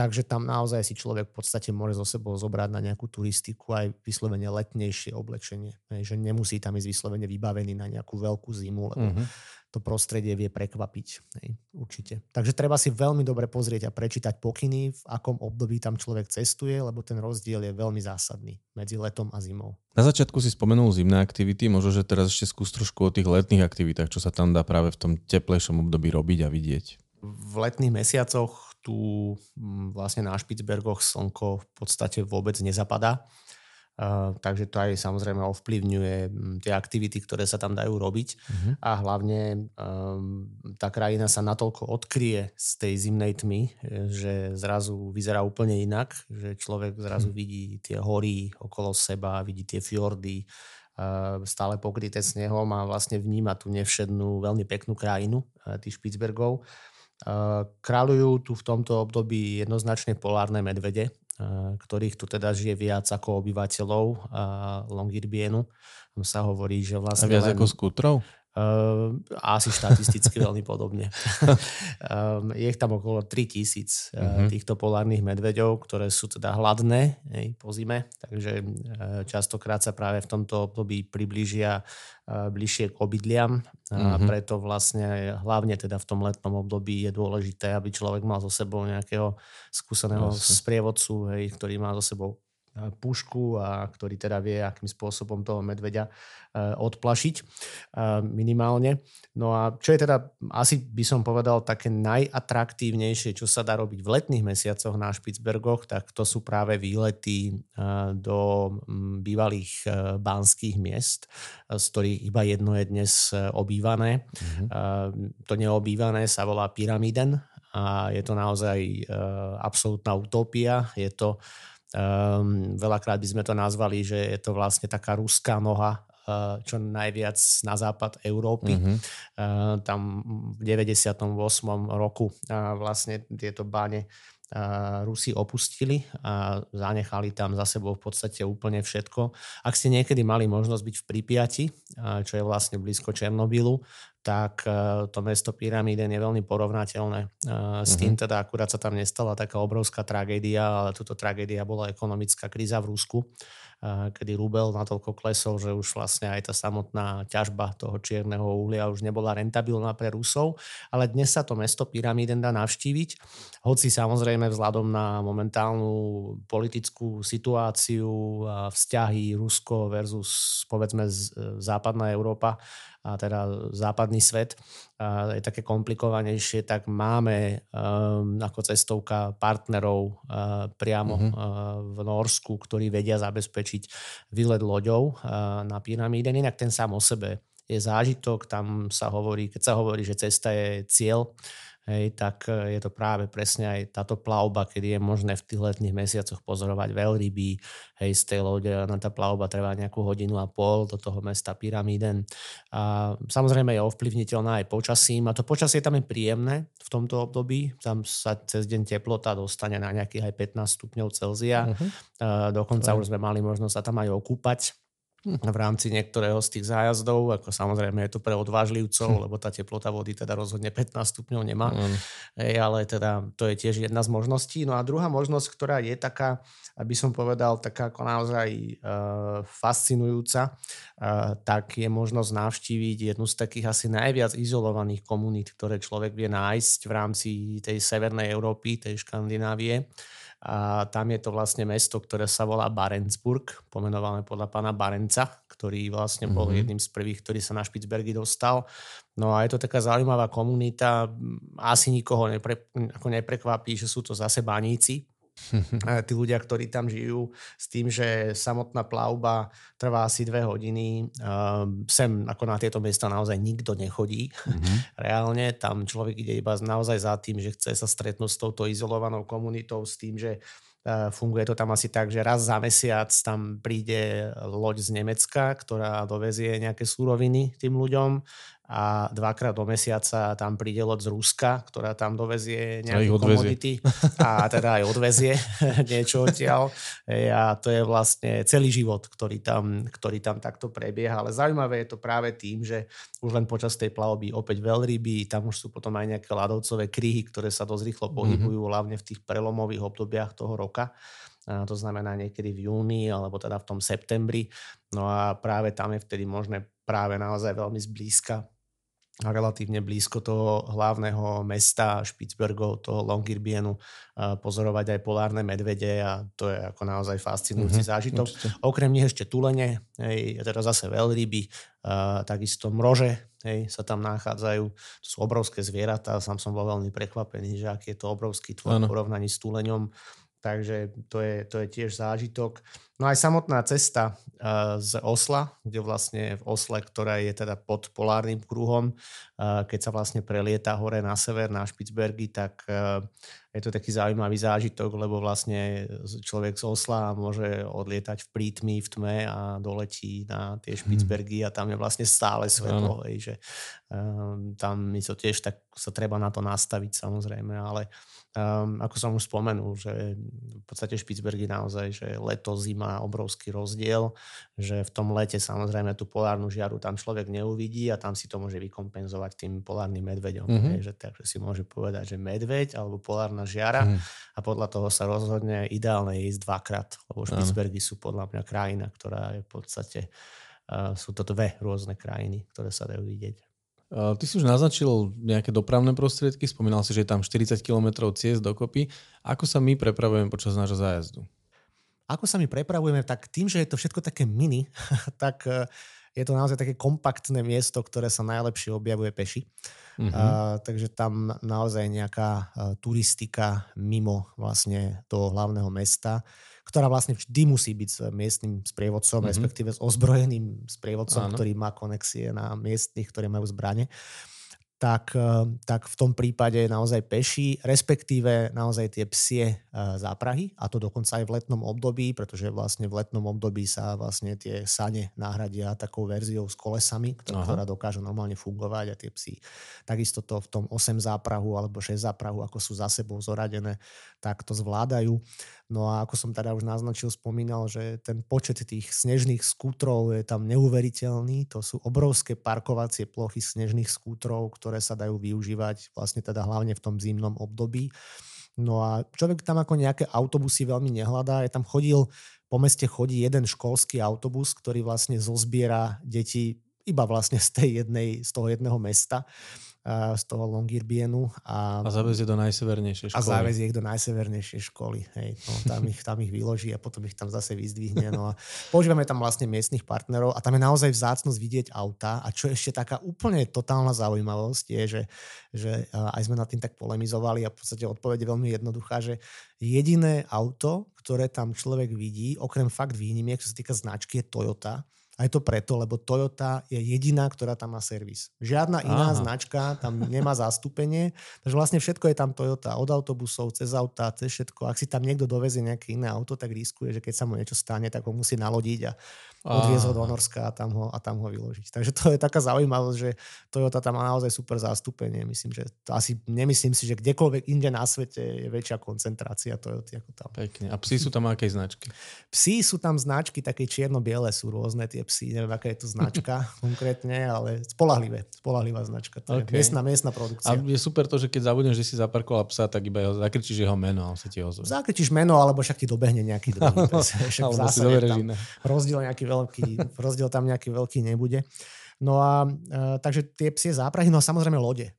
takže tam naozaj si človek v podstate môže zo sebou zobrať na nejakú turistiku aj vyslovene letnejšie oblečenie, že nemusí tam ísť vyslovene vybavený na nejakú veľkú zimu, lebo mm-hmm to prostredie vie prekvapiť. Hej, určite. Takže treba si veľmi dobre pozrieť a prečítať pokyny, v akom období tam človek cestuje, lebo ten rozdiel je veľmi zásadný medzi letom a zimou. Na začiatku si spomenul zimné aktivity, možno, že teraz ešte skús trošku o tých letných aktivitách, čo sa tam dá práve v tom teplejšom období robiť a vidieť. V letných mesiacoch tu mm, vlastne na Špicbergoch slnko v podstate vôbec nezapadá takže to aj samozrejme ovplyvňuje tie aktivity, ktoré sa tam dajú robiť uh-huh. a hlavne um, tá krajina sa natoľko odkrie z tej zimnej tmy, že zrazu vyzerá úplne inak, že človek zrazu uh-huh. vidí tie hory okolo seba, vidí tie fjordy, uh, stále pokryté snehom a vlastne vníma tú nevšednú, veľmi peknú krajinu uh, tých Špicbergov. Uh, kráľujú tu v tomto období jednoznačne polárne medvede, ktorých tu teda žije viac ako obyvateľov Longyearbyenu. Tam sa hovorí, že vlastne... A viac len, ako skútrov? Uh, asi štatisticky veľmi podobne. um, je tam okolo 3000 uh, týchto polárnych medveďov, ktoré sú teda hladné hej, po zime, takže uh, častokrát sa práve v tomto období priblížia uh, bližšie k obydliam a uh-huh. preto vlastne hlavne teda v tom letnom období je dôležité, aby človek mal so sebou nejakého skúseného Jasne. sprievodcu, hej, ktorý má so sebou pušku a ktorý teda vie, akým spôsobom toho medveďa e, odplašiť e, minimálne. No a čo je teda, asi by som povedal, také najatraktívnejšie, čo sa dá robiť v letných mesiacoch na Špicbergoch, tak to sú práve výlety do bývalých banských miest, z ktorých iba jedno je dnes obývané. Mm-hmm. To neobývané sa volá Pyramiden a je to naozaj absolútna utopia. Je to Um, veľakrát by sme to nazvali, že je to vlastne taká ruská noha uh, čo najviac na západ Európy. Mm-hmm. Uh, tam v 98. roku uh, vlastne tieto báne Rusi opustili a zanechali tam za sebou v podstate úplne všetko. Ak ste niekedy mali možnosť byť v Pripiati, čo je vlastne blízko Černobylu, tak to mesto Pyramíden je veľmi porovnateľné. S tým mhm. teda akurát sa tam nestala taká obrovská tragédia, ale túto tragédia bola ekonomická kríza v Rusku kedy rubel natoľko klesol, že už vlastne aj tá samotná ťažba toho čierneho uhlia už nebola rentabilná pre Rusov. Ale dnes sa to mesto Pyramiden dá navštíviť, hoci samozrejme vzhľadom na momentálnu politickú situáciu a vzťahy Rusko versus povedzme západná Európa a teda západný svet je také komplikovanejšie, tak máme um, ako cestovka partnerov uh, priamo mm-hmm. uh, v Norsku, ktorí vedia zabezpečiť výlet loďou uh, na pyramíden. Inak ten sám o sebe je zážitok, tam sa hovorí, keď sa hovorí, že cesta je cieľ, hej, tak e, je to práve presne aj táto plavba, kedy je možné v tých letných mesiacoch pozorovať veľryby, hej, z tej lode, na tá plavba trvá nejakú hodinu a pol do toho mesta Pyramiden. A samozrejme je ovplyvniteľná aj počasím a to počasie tam je príjemné v tomto období, tam sa cez deň teplota dostane na nejakých aj 15 stupňov Celzia, uh-huh. a dokonca už sme mali možnosť sa tam aj okúpať v rámci niektorého z tých zájazdov, ako samozrejme je to pre odvážlivcov, hm. lebo tá teplota vody teda rozhodne 15 stupňov nemá, mm. Ej, ale teda to je tiež jedna z možností. No a druhá možnosť, ktorá je taká, aby som povedal, taká ako naozaj uh, fascinujúca, uh, tak je možnosť navštíviť jednu z takých asi najviac izolovaných komunít, ktoré človek vie nájsť v rámci tej severnej Európy, tej Škandinávie. A tam je to vlastne mesto, ktoré sa volá Barentsburg, pomenované podľa pána Barenca, ktorý vlastne bol mm-hmm. jedným z prvých, ktorý sa na Špicbergy dostal. No a je to taká zaujímavá komunita. Asi nikoho nepre, ako neprekvapí, že sú to zase baníci, tí ľudia, ktorí tam žijú, s tým, že samotná plavba trvá asi dve hodiny. Ehm, sem ako na tieto miesta naozaj nikto nechodí. Mm-hmm. Reálne tam človek ide iba naozaj za tým, že chce sa stretnúť s touto izolovanou komunitou, s tým, že e, Funguje to tam asi tak, že raz za mesiac tam príde loď z Nemecka, ktorá dovezie nejaké súroviny tým ľuďom a dvakrát do mesiaca tam príde loď z Ruska, ktorá tam dovezie nejaké komodity a teda aj odvezie niečo odtiaľ. A to je vlastne celý život, ktorý tam, ktorý tam takto prebieha. Ale zaujímavé je to práve tým, že už len počas tej plavby opäť veľryby, tam už sú potom aj nejaké ľadovcové kryhy, ktoré sa dosť rýchlo mhm. pohybujú, mm-hmm. hlavne v tých prelomových obdobiach toho roka. A to znamená niekedy v júni alebo teda v tom septembri. No a práve tam je vtedy možné práve naozaj veľmi zblízka relatívne blízko toho hlavného mesta Špicbergov, toho Longirbienu, pozorovať aj polárne medvede a to je ako naozaj fascinujúci mm-hmm, zážitok. Určite. Okrem nich ešte tulene, hej, teda zase veľryby, takisto mrože hej, sa tam nachádzajú. To sú obrovské zvieratá, sám som bol veľmi prekvapený, že aký je to obrovský tvor v porovnaní s tuleňom. Takže to je, to je tiež zážitok. No aj samotná cesta uh, z Osla, kde vlastne v Osle, ktorá je teda pod polárnym kruhom, uh, keď sa vlastne prelieta hore na sever, na Špicbergy, tak uh, je to taký zaujímavý zážitok, lebo vlastne človek z Osla môže odlietať v prítmi, v tme a doletí na tie mhm. Špicbergy a tam je vlastne stále svetlo. Hej, že tam mi to tiež tak sa treba na to nastaviť samozrejme, ale Um, ako som už spomenul, že v podstate Špicbergy naozaj, že leto, zima, obrovský rozdiel, že v tom lete samozrejme tú polárnu žiaru tam človek neuvidí a tam si to môže vykompenzovať tým polárnym medveďom. Mm-hmm. že, takže si môže povedať, že medveď alebo polárna žiara mm. a podľa toho sa rozhodne ideálne ísť dvakrát, lebo Špicbergy sú podľa mňa krajina, ktorá je v podstate, uh, sú to dve rôzne krajiny, ktoré sa dajú vidieť. Ty si už naznačil nejaké dopravné prostriedky, spomínal si, že je tam 40 km ciest dokopy. Ako sa my prepravujeme počas nášho zájazdu? Ako sa my prepravujeme, tak tým, že je to všetko také mini, tak e, je to naozaj také kompaktné miesto, ktoré sa najlepšie objavuje peši. Uh-huh. Uh, takže tam naozaj nejaká turistika mimo vlastne toho hlavného mesta ktorá vlastne vždy musí byť s miestnym sprievodcom, mm-hmm. respektíve s ozbrojeným sprievodcom, Áno. ktorý má konexie na miestnych, ktorí majú zbranie tak, eh, tak v tom prípade naozaj peší, respektíve naozaj tie psie eh, záprahy a to dokonca aj v letnom období, pretože vlastne v letnom období sa vlastne tie sane nahradia takou verziou s kolesami, ktorá, ktorá dokáže normálne fungovať a tie psy takisto to v tom 8 záprahu alebo 6 záprahu, ako sú za sebou zoradené, tak to zvládajú. No a ako som teda už naznačil, spomínal, že ten počet tých snežných skútrov je tam neuveriteľný. To sú obrovské parkovacie plochy snežných skútrov, ktoré sa dajú využívať vlastne teda hlavne v tom zimnom období. No a človek tam ako nejaké autobusy veľmi nehľadá. Je tam chodil, po meste chodí jeden školský autobus, ktorý vlastne zozbiera deti iba vlastne z, tej jednej, z toho jedného mesta z toho Longirbienu. A, a zavezie do najsevernejšej školy. A zavezie ich do najsevernejšej školy. Hej. No, tam, ich, tam ich vyloží a potom ich tam zase vyzdvihne. No a používame tam vlastne miestnych partnerov a tam je naozaj vzácnosť vidieť auta a čo ešte taká úplne totálna zaujímavosť je, že, že aj sme nad tým tak polemizovali a v podstate odpoveď je veľmi jednoduchá, že jediné auto, ktoré tam človek vidí, okrem fakt výnimiek, čo sa týka značky, je Toyota, A je to preto, lebo Toyota je jediná, ktorá tam má servis. Žiadna iná Aha. značka tam nemá zastúpenie, takže vlastne všetko je tam Toyota. Od autobusov, cez auta, cez všetko. Ak si tam niekto dovezie nejaké iné auto, tak riskuje, že keď sa mu niečo stane, tak ho musí nalodiť a odviezť ho do Norska a tam ho, a tam ho vyložiť. Takže to je taká zaujímavosť, že Toyota tam má naozaj super zastúpenie. Myslím, že to asi nemyslím si, že kdekoľvek inde na svete je väčšia koncentrácia Toyota ako tam. Pekne. A psi sú tam aké značky? Psi sú tam značky, také čierno-biele sú rôzne tie psy. Neviem, aká je to značka konkrétne, ale spolahlivé. Spolahlivá značka. To okay. je miestna, miestna produkcia. A je super to, že keď zabudneš, že si zaparkoval psa, tak iba jeho, zakričíš jeho meno a on sa ti ozve. Zakričíš meno, alebo však ti dobehne nejaký druhý v zásade tam rozdiel nejaký veľký, rozdiel tam nejaký veľký nebude. No a e, takže tie psie záprahy, no a samozrejme lode.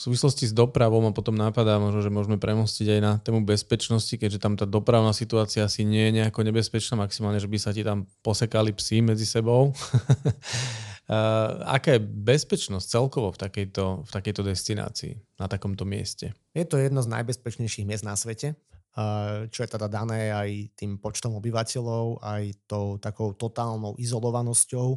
V súvislosti s dopravou ma potom napadá možno, že môžeme premostiť aj na tému bezpečnosti, keďže tam tá dopravná situácia asi nie je nejako nebezpečná, maximálne, že by sa ti tam posekali psi medzi sebou. Aká je bezpečnosť celkovo v takejto, v takejto destinácii, na takomto mieste? Je to jedno z najbezpečnejších miest na svete čo je teda dané aj tým počtom obyvateľov, aj tou takou totálnou izolovanosťou.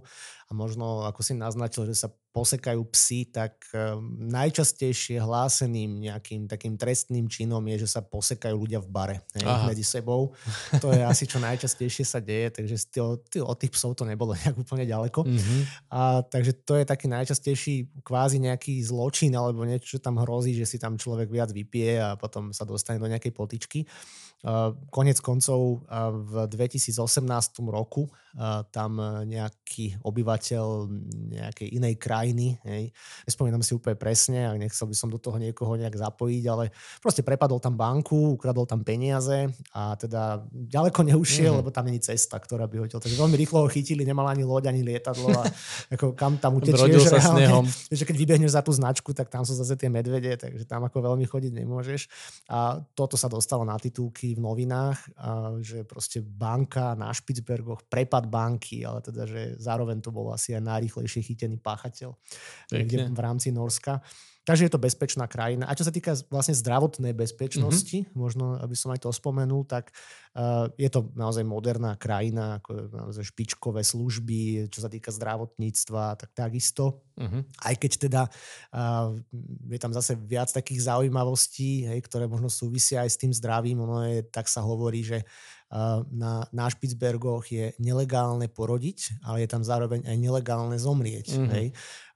A možno, ako si naznačil, že sa posekajú psy, tak ehm, najčastejšie hláseným nejakým takým trestným činom je, že sa posekajú ľudia v bare ne, medzi sebou. To je asi čo najčastejšie sa deje, takže od tých psov to nebolo nejak úplne ďaleko. Mm-hmm. A, takže to je taký najčastejší kvázi nejaký zločin alebo niečo, čo tam hrozí, že si tam človek viac vypije a potom sa dostane do nejakej potičky. Konec koncov v 2018 roku tam nejaký obyvateľ nejakej inej krajiny, hej, nespomínam si úplne presne a nechcel by som do toho niekoho nejak zapojiť, ale proste prepadol tam banku, ukradol tam peniaze a teda ďaleko neušiel, mm. lebo tam není cesta, ktorá by ho Takže veľmi rýchlo ho chytili, nemal ani loď, ani lietadlo a ako kam tam utečieš reálne. Že keď vybehneš za tú značku, tak tam sú zase tie medvede, takže tam ako veľmi chodiť nemôžeš. A toto sa dostalo na titulky v novinách, že proste banka na Špicbergoch, prepad banky, ale teda, že zároveň to bol asi aj najrychlejšie chytený páchateľ kde v rámci Norska. Takže je to bezpečná krajina. A čo sa týka vlastne zdravotnej bezpečnosti, mm-hmm. možno aby som aj to spomenul, tak uh, je to naozaj moderná krajina, ako naozaj špičkové služby, čo sa týka zdravotníctva, tak takisto. Mm-hmm. Aj keď teda uh, je tam zase viac takých zaujímavostí, hej, ktoré možno súvisia aj s tým zdravím. Ono je, tak sa hovorí, že na, na Špicbergoch je nelegálne porodiť, ale je tam zároveň aj nelegálne zomrieť. Mm-hmm. Hej.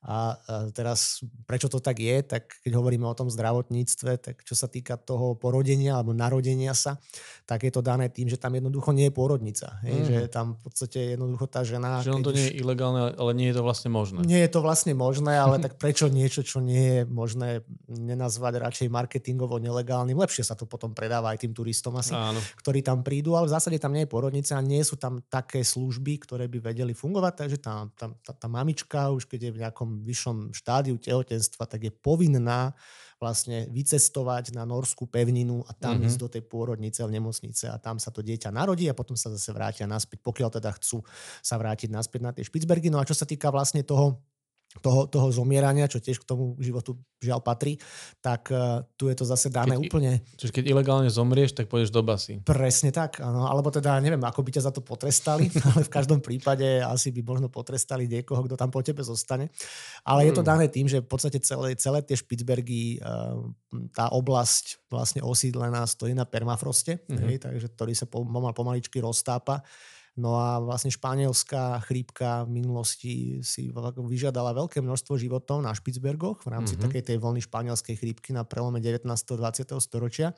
A teraz, prečo to tak je, tak keď hovoríme o tom zdravotníctve, tak čo sa týka toho porodenia alebo narodenia sa, tak je to dané tým, že tam jednoducho nie je pôrodnica. Hej? Mm. Že tam v podstate jednoducho tá žena... Že on to nie je ilegálne, ale nie je to vlastne možné. Nie je to vlastne možné, ale tak prečo niečo, čo nie je možné nenazvať radšej marketingovo nelegálnym, lepšie sa to potom predáva aj tým turistom asi, Áno. ktorí tam prídu, ale v zásade tam nie je pôrodnica a nie sú tam také služby, ktoré by vedeli fungovať, takže tá, tá, tá, tá mamička už keď je v nejakom vyššom štádiu tehotenstva, tak je povinná vlastne vycestovať na norskú pevninu a tam mm-hmm. ísť do tej pôrodnice v nemocnice a tam sa to dieťa narodí a potom sa zase vrátia naspäť, pokiaľ teda chcú sa vrátiť naspäť na tie Špicbergy. No a čo sa týka vlastne toho toho, toho zomierania, čo tiež k tomu životu žiaľ patrí, tak uh, tu je to zase dané keď, úplne... Čiže keď ilegálne zomrieš, tak pôjdeš do basy. Presne tak, áno. Alebo teda neviem, ako by ťa za to potrestali, ale v každom prípade asi by možno potrestali niekoho, kto tam po tebe zostane. Ale hmm. je to hmm. dané tým, že v podstate celé, celé tie Špicbergy, uh, tá oblasť vlastne osídlená stojí na permafroste, hmm. hej, takže ktorý sa pomal pomaličky roztápa. No a vlastne španielská chrípka v minulosti si vyžiadala veľké množstvo životov na Špicbergoch v rámci mm-hmm. takej tej vlny španielskej chrípky na prelome 19. a 20. storočia.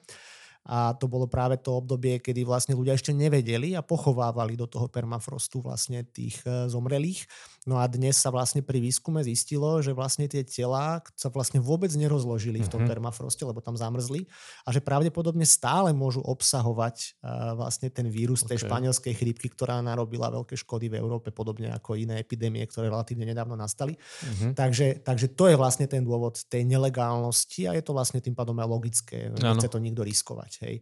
A to bolo práve to obdobie, kedy vlastne ľudia ešte nevedeli a pochovávali do toho permafrostu vlastne tých e, zomrelých. No a dnes sa vlastne pri výskume zistilo, že vlastne tie tela sa vlastne vôbec nerozložili v tom mm-hmm. permafroste, lebo tam zamrzli a že pravdepodobne stále môžu obsahovať uh, vlastne ten vírus okay. tej španielskej chrípky, ktorá narobila veľké škody v Európe, podobne ako iné epidémie, ktoré relatívne nedávno nastali. Mm-hmm. Takže, takže to je vlastne ten dôvod tej nelegálnosti a je to vlastne tým pádom aj logické. Nechce to nikto riskovať. Hej.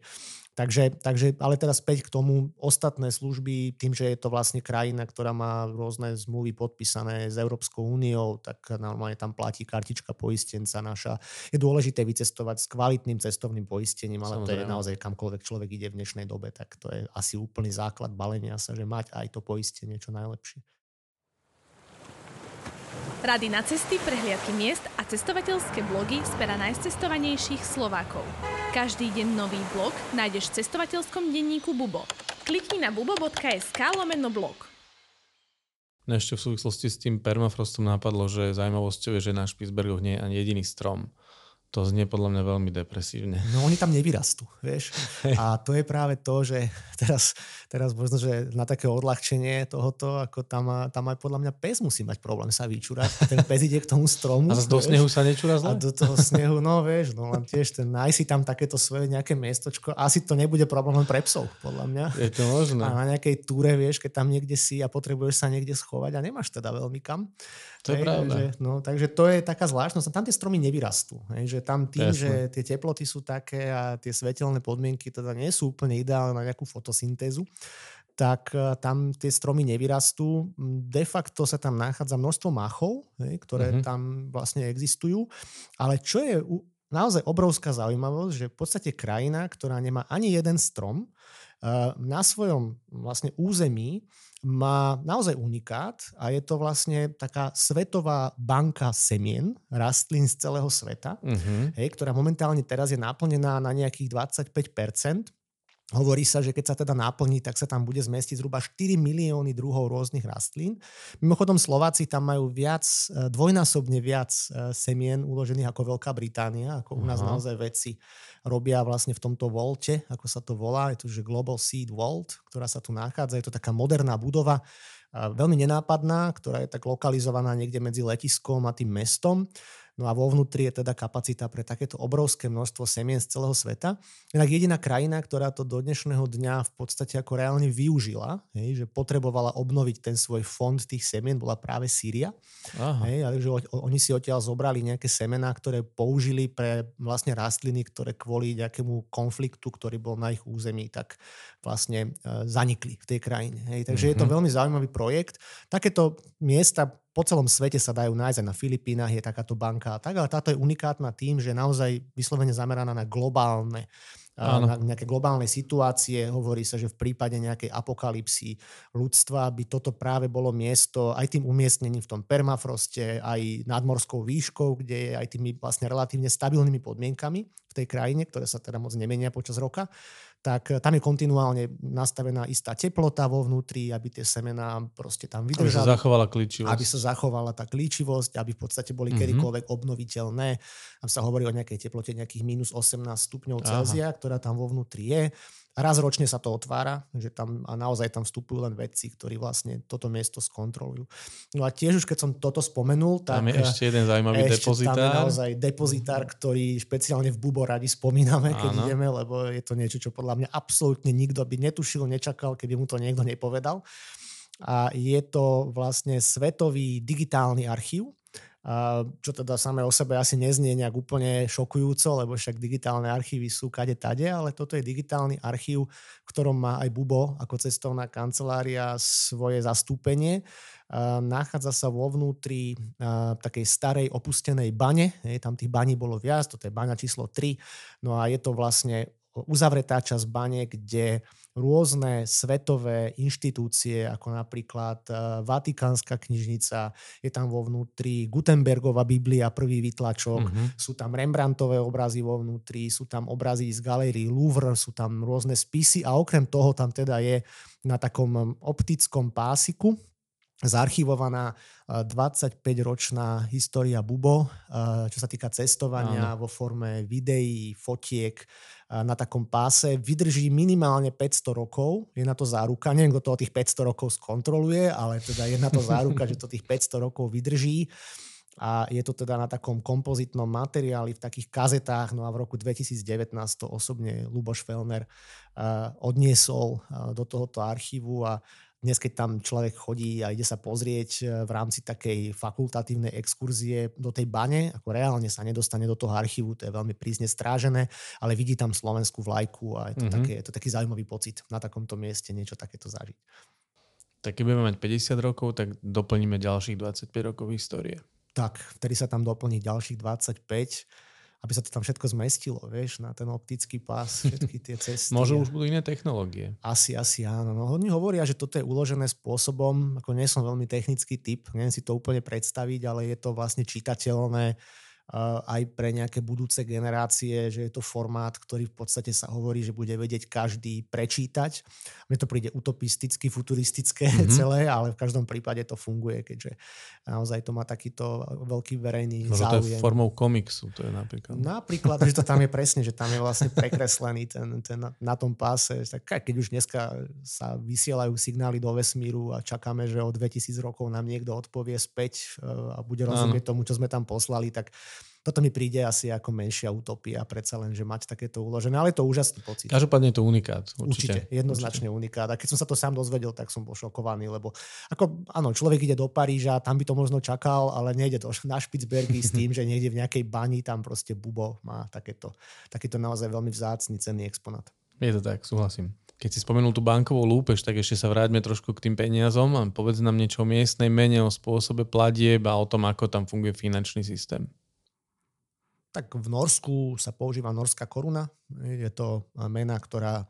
Takže, takže, ale teraz späť k tomu, ostatné služby, tým, že je to vlastne krajina, ktorá má rôzne zmluvy podpísané s Európskou úniou, tak normálne tam platí kartička poistenca naša. Je dôležité vycestovať s kvalitným cestovným poistením, ale Samozrejme. to je naozaj kamkoľvek človek ide v dnešnej dobe, tak to je asi úplný základ balenia sa, že mať aj to poistenie čo najlepšie. Rady na cesty, prehliadky miest a cestovateľské blogy z pera najcestovanejších Slovákov. Každý deň nový blog nájdeš v cestovateľskom denníku Bubo. Klikni na bubo.sk lomeno blog. No ešte v súvislosti s tým permafrostom napadlo, že zaujímavosťou je, že na Špicbergoch nie je ani jediný strom. To znie podľa mňa veľmi depresívne. No oni tam nevyrastú, vieš. A to je práve to, že teraz, teraz možno, že na také odľahčenie tohoto, ako tam, tam aj podľa mňa pes musí mať problém sa vyčúrať. Ten pes ide k tomu stromu. A do snehu sa nečúra zle? A do toho snehu, no vieš, no len tiež ten, nájsi tam takéto svoje nejaké miestočko. Asi to nebude problém pre psov, podľa mňa. Je to možné. A na nejakej túre, vieš, keď tam niekde si a potrebuješ sa niekde schovať a nemáš teda veľmi kam. To je pravda. Takže, no, takže to je taká zvláštnosť. Tam tie stromy nevyrastú. Hej, že tam tým, Jasne. že tie teploty sú také a tie svetelné podmienky teda nie sú úplne ideálne na nejakú fotosyntézu, tak e, tam tie stromy nevyrastú. De facto sa tam nachádza množstvo machov, hej, ktoré uh-huh. tam vlastne existujú. Ale čo je naozaj obrovská zaujímavosť, že v podstate krajina, ktorá nemá ani jeden strom, e, na svojom vlastne území má naozaj unikát a je to vlastne taká svetová banka semien, rastlín z celého sveta, uh-huh. hej, ktorá momentálne teraz je naplnená na nejakých 25%. Hovorí sa, že keď sa teda naplní, tak sa tam bude zmestiť zhruba 4 milióny druhov rôznych rastlín. Mimochodom Slováci tam majú viac, e, dvojnásobne viac e, semien uložených ako Veľká Británia, ako u nás Aha. naozaj veci robia vlastne v tomto volte, ako sa to volá, je to že Global Seed Vault, ktorá sa tu nachádza. Je to taká moderná budova, veľmi nenápadná, ktorá je tak lokalizovaná niekde medzi letiskom a tým mestom. No a vo vnútri je teda kapacita pre takéto obrovské množstvo semien z celého sveta. Inak jediná krajina, ktorá to do dnešného dňa v podstate ako reálne využila, hej, že potrebovala obnoviť ten svoj fond tých semien, bola práve Sýria. Hej, ale že oni si odtiaľ zobrali nejaké semená, ktoré použili pre vlastne rastliny, ktoré kvôli nejakému konfliktu, ktorý bol na ich území, tak vlastne e, zanikli v tej krajine. Hej. Takže mm-hmm. je to mhm. veľmi zaujímavý projekt. Takéto miesta po celom svete sa dajú nájsť, na Filipínach je takáto banka a tak, ale táto je unikátna tým, že naozaj vyslovene zameraná na globálne na nejaké globálne situácie. Hovorí sa, že v prípade nejakej apokalipsy ľudstva by toto práve bolo miesto aj tým umiestnením v tom permafroste, aj nadmorskou výškou, kde je aj tými vlastne relatívne stabilnými podmienkami v tej krajine, ktoré sa teda moc nemenia počas roka tak eh, tam je kontinuálne nastavená istá teplota vo vnútri, aby tie semená proste tam vydržali. Aby sa zachovala klíčivosť. Aby sa zachovala tá klíčivosť, aby v podstate boli mm-hmm. kedykoľvek obnoviteľné. Tam sa hovorí o nejakej teplote nejakých minus 18 stupňov Celzia, ktorá tam vo vnútri je. Raz ročne sa to otvára, že tam a naozaj tam vstupujú len vedci, ktorí vlastne toto miesto skontrolujú. No a tiež už keď som toto spomenul, tak... Tam je ešte jeden zaujímavý ešte depozitár. Tam je naozaj depozitár, ktorý špeciálne v Bubo radi spomíname, keď Áno. ideme, lebo je to niečo, čo podľa mňa absolútne nikto by netušil, nečakal, keby mu to niekto nepovedal. A je to vlastne svetový digitálny archív, čo teda samé o sebe asi neznie nejak úplne šokujúco, lebo však digitálne archívy sú kade tade, ale toto je digitálny archív, v ktorom má aj Bubo ako cestovná kancelária svoje zastúpenie. Nachádza sa vo vnútri takej starej opustenej bane, tam tých baní bolo viac, toto je baňa číslo 3, no a je to vlastne uzavretá časť bane, kde rôzne svetové inštitúcie, ako napríklad e, Vatikánska knižnica, je tam vo vnútri Gutenbergova Biblia, prvý vytlačok, mm-hmm. sú tam Rembrandtové obrazy vo vnútri, sú tam obrazy z galérii Louvre, sú tam rôzne spisy a okrem toho tam teda je na takom optickom pásiku zarchivovaná 25-ročná e, história Bubo, e, čo sa týka cestovania Áno. vo forme videí, fotiek, na takom páse vydrží minimálne 500 rokov. Je na to záruka. Neviem, kto to tých 500 rokov skontroluje, ale teda je na to záruka, že to tých 500 rokov vydrží. A je to teda na takom kompozitnom materiáli, v takých kazetách. No a v roku 2019 to osobne Luboš Felner odniesol do tohoto archívu a dnes, keď tam človek chodí a ide sa pozrieť e, v rámci takej fakultatívnej exkurzie do tej bane, ako reálne sa nedostane do toho archívu, to je veľmi prísne strážené, ale vidí tam slovenskú vlajku a je to, mm-hmm. také, je to taký zaujímavý pocit na takomto mieste niečo takéto zažiť. Tak keď budeme mať 50 rokov, tak doplníme ďalších 25 rokov histórie. Tak, vtedy sa tam doplní ďalších 25 aby sa to tam všetko zmestilo, vieš, na ten optický pás, všetky tie cesty. Možno už budú iné technológie. Asi, asi áno. No, oni hovoria, že toto je uložené spôsobom, ako nie som veľmi technický typ, neviem si to úplne predstaviť, ale je to vlastne čitateľné aj pre nejaké budúce generácie, že je to formát, ktorý v podstate sa hovorí, že bude vedieť každý prečítať. Mne to príde utopisticky, futuristické mm-hmm. celé, ale v každom prípade to funguje, keďže naozaj to má takýto veľký verejný Možno záujem. to je formou komiksu, to je napríklad. Napríklad, že to tam je presne, že tam je vlastne prekreslený ten, ten na tom páse. Tak keď už dneska sa vysielajú signály do vesmíru a čakáme, že o 2000 rokov nám niekto odpovie späť e, a bude rozumieť tomu, čo sme tam poslali, tak toto mi príde asi ako menšia utopia, predsa len, že mať takéto uložené, ale je to úžasný pocit. Každopádne je to unikát. Určite, určite jednoznačne určite. unikát. A keď som sa to sám dozvedel, tak som bol šokovaný, lebo ako, áno, človek ide do Paríža, tam by to možno čakal, ale nejde to na Špicbergy s tým, že niekde v nejakej bani tam proste Bubo má takéto, takéto naozaj veľmi vzácný cenný exponát. Je to tak, súhlasím. Keď si spomenul tú bankovú lúpež, tak ešte sa vráťme trošku k tým peniazom a povedz nám niečo o miestnej mene, o spôsobe platieb a o tom, ako tam funguje finančný systém tak v Norsku sa používa norská koruna. Je to mena, ktorá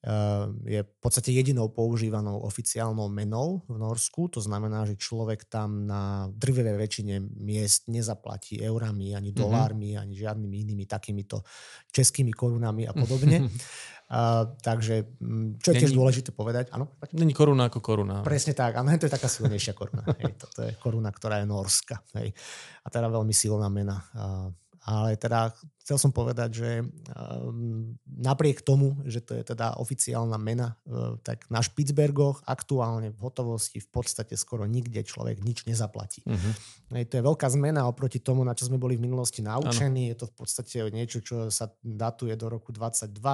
eh, je v podstate jedinou používanou oficiálnou menou v Norsku. To znamená, že človek tam na drvivej väčšine miest nezaplatí eurami, ani mhm. dolármi, mm-hmm. ani žiadnymi inými takýmito českými korunami a podobne. Uh, takže, mm, čo je tiež dôležité povedať, áno? Není koruna ako koruna. Presne tak, áno, to je taká silnejšia koruna. hej, to, to je koruna, ktorá je norska. Hej, a teda veľmi silná mena. Uh, ale teda chcel som povedať, že um, napriek tomu, že to je teda oficiálna mena, uh, tak na Špicbergoch aktuálne v hotovosti v podstate skoro nikde človek nič nezaplatí. Uh-huh. To je veľká zmena oproti tomu, na čo sme boli v minulosti naučení. Ano. Je to v podstate niečo, čo sa datuje do roku 22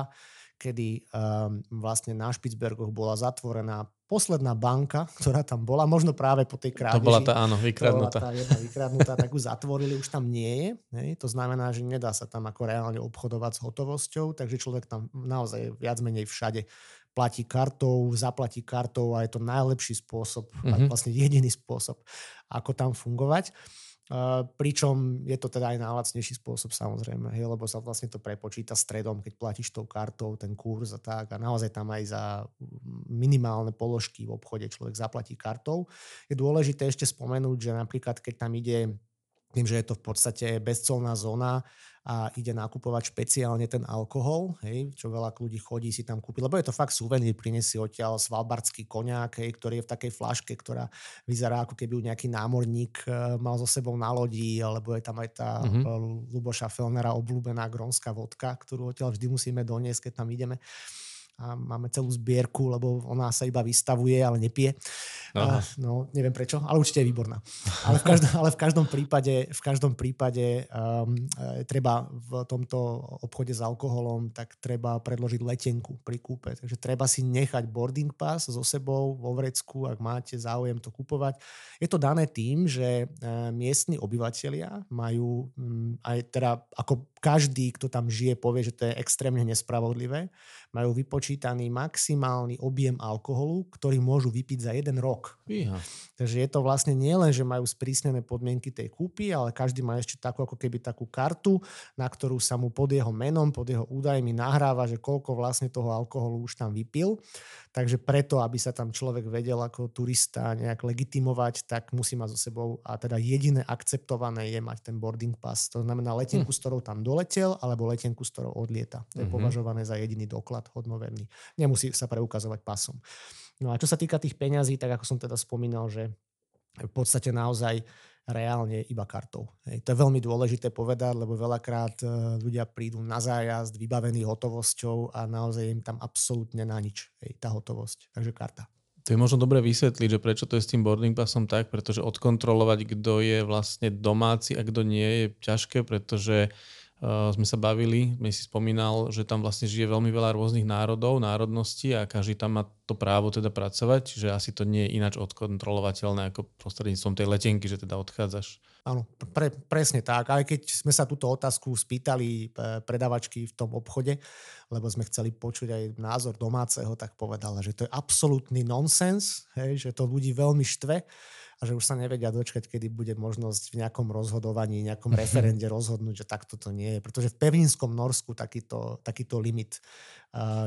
kedy um, vlastne na Špicbergoch bola zatvorená posledná banka, ktorá tam bola, možno práve po tej krádeži. To bola tá, áno, vykradnutá. To bola tá jedna vykradnutá, tak už zatvorili, už tam nie je. Hej. To znamená, že nedá sa tam ako reálne obchodovať s hotovosťou, takže človek tam naozaj viac menej všade platí kartou, zaplatí kartou a je to najlepší spôsob, mm-hmm. vlastne jediný spôsob, ako tam fungovať. Pričom je to teda aj najlacnejší spôsob samozrejme, hej, lebo sa vlastne to prepočíta stredom, keď platíš tou kartou, ten kurz a tak a naozaj tam aj za minimálne položky v obchode človek zaplatí kartou. Je dôležité ešte spomenúť, že napríklad keď tam ide tým, že je to v podstate bezcolná zóna a ide nakupovať špeciálne ten alkohol, hej, čo veľa ľudí chodí si tam kúpiť, lebo je to fakt suvenír, prinesie odtiaľ svalbardský koniak, hej, ktorý je v takej flaške, ktorá vyzerá ako keby nejaký námorník e, mal so sebou na lodi, alebo je tam aj tá mm-hmm. Luboša Felnera obľúbená grónska vodka, ktorú odtiaľ vždy musíme doniesť, keď tam ideme a máme celú zbierku, lebo ona sa iba vystavuje, ale nepije. Aha. No, neviem prečo, ale určite je výborná. Ale v každom, ale v každom prípade, v každom prípade um, treba v tomto obchode s alkoholom, tak treba predložiť letenku pri kúpe. Takže treba si nechať boarding pass so sebou vo vrecku, ak máte záujem to kupovať. Je to dané tým, že uh, miestni obyvateľia majú um, aj teda ako každý, kto tam žije, povie, že to je extrémne nespravodlivé. Majú vypočítaný maximálny objem alkoholu, ktorý môžu vypiť za jeden rok. Iha. Takže je to vlastne nielen, že majú sprísnené podmienky tej kúpy, ale každý má ešte takú ako keby takú kartu, na ktorú sa mu pod jeho menom, pod jeho údajmi nahráva, že koľko vlastne toho alkoholu už tam vypil. Takže preto, aby sa tam človek vedel ako turista nejak legitimovať, tak musí mať so sebou a teda jediné akceptované je mať ten boarding pass. To znamená letenku, hm. s ktorou tam doletel, alebo letenku, s ktorou odlieta. To je mm-hmm. považované za jediný doklad hodnoverný. Nemusí sa preukazovať pasom. No a čo sa týka tých peňazí, tak ako som teda spomínal, že v podstate naozaj reálne iba kartou. Hej. To je veľmi dôležité povedať, lebo veľakrát e, ľudia prídu na zájazd vybavení hotovosťou a naozaj im tam absolútne na nič hej, tá hotovosť. Takže karta. To je možno dobre vysvetliť, že prečo to je s tým boarding passom tak, pretože odkontrolovať, kto je vlastne domáci a kto nie je ťažké, pretože uh, sme sa bavili, my si spomínal, že tam vlastne žije veľmi veľa rôznych národov, národností a každý tam má to právo teda pracovať, čiže asi to nie je ináč odkontrolovateľné ako prostredníctvom tej letenky, že teda odchádzaš. Áno, pre, presne tak. Aj keď sme sa túto otázku spýtali e, predavačky v tom obchode, lebo sme chceli počuť aj názor domáceho, tak povedala, že to je absolútny nonsens, hej, že to ľudí veľmi štve a že už sa nevedia dočkať, kedy bude možnosť v nejakom rozhodovaní, nejakom referende rozhodnúť, že takto to nie je. Pretože v pevninskom Norsku takýto, takýto limit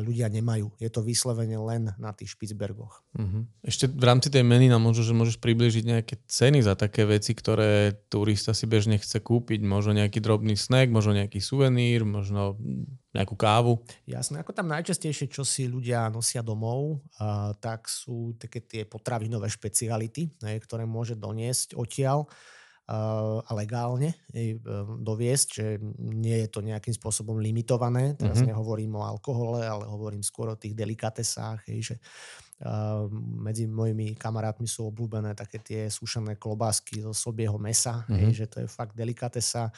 ľudia nemajú. Je to vyslovene len na tých Špicbergoch. Uh-huh. Ešte v rámci tej meny nám možno, že môžeš približiť nejaké ceny za také veci, ktoré turista si bežne chce kúpiť. Možno nejaký drobný snack, možno nejaký suvenír, možno nejakú kávu. Jasné, ako tam najčastejšie, čo si ľudia nosia domov, uh, tak sú také tie potravinové špeciality, ne, ktoré môže doniesť odtiaľ a legálne doviesť, že nie je to nejakým spôsobom limitované. Teraz mm-hmm. nehovorím o alkohole, ale hovorím skôr o tých delikatesách, hej, že uh, medzi mojimi kamarátmi sú obľúbené také tie sušené klobásky zo sobieho mesa, mm-hmm. hej, že to je fakt delikatesa.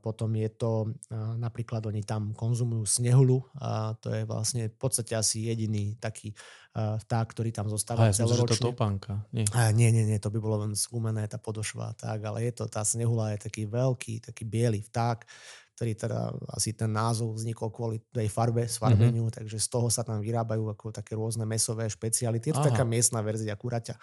Potom je to, napríklad oni tam konzumujú snehulu, a to je vlastne v podstate asi jediný taký vták, ktorý tam zostáva ja celoročne. to topánka. Nie. A, nie, nie, nie, to by bolo len skúmené, tá podošva, tak, ale je to, tá snehula je taký veľký, taký biely vták, ktorý teda asi ten názov vznikol kvôli tej farbe, svarbeniu, mm-hmm. takže z toho sa tam vyrábajú ako také rôzne mesové špeciality. Je to Aha. taká miestna verzia kuraťa,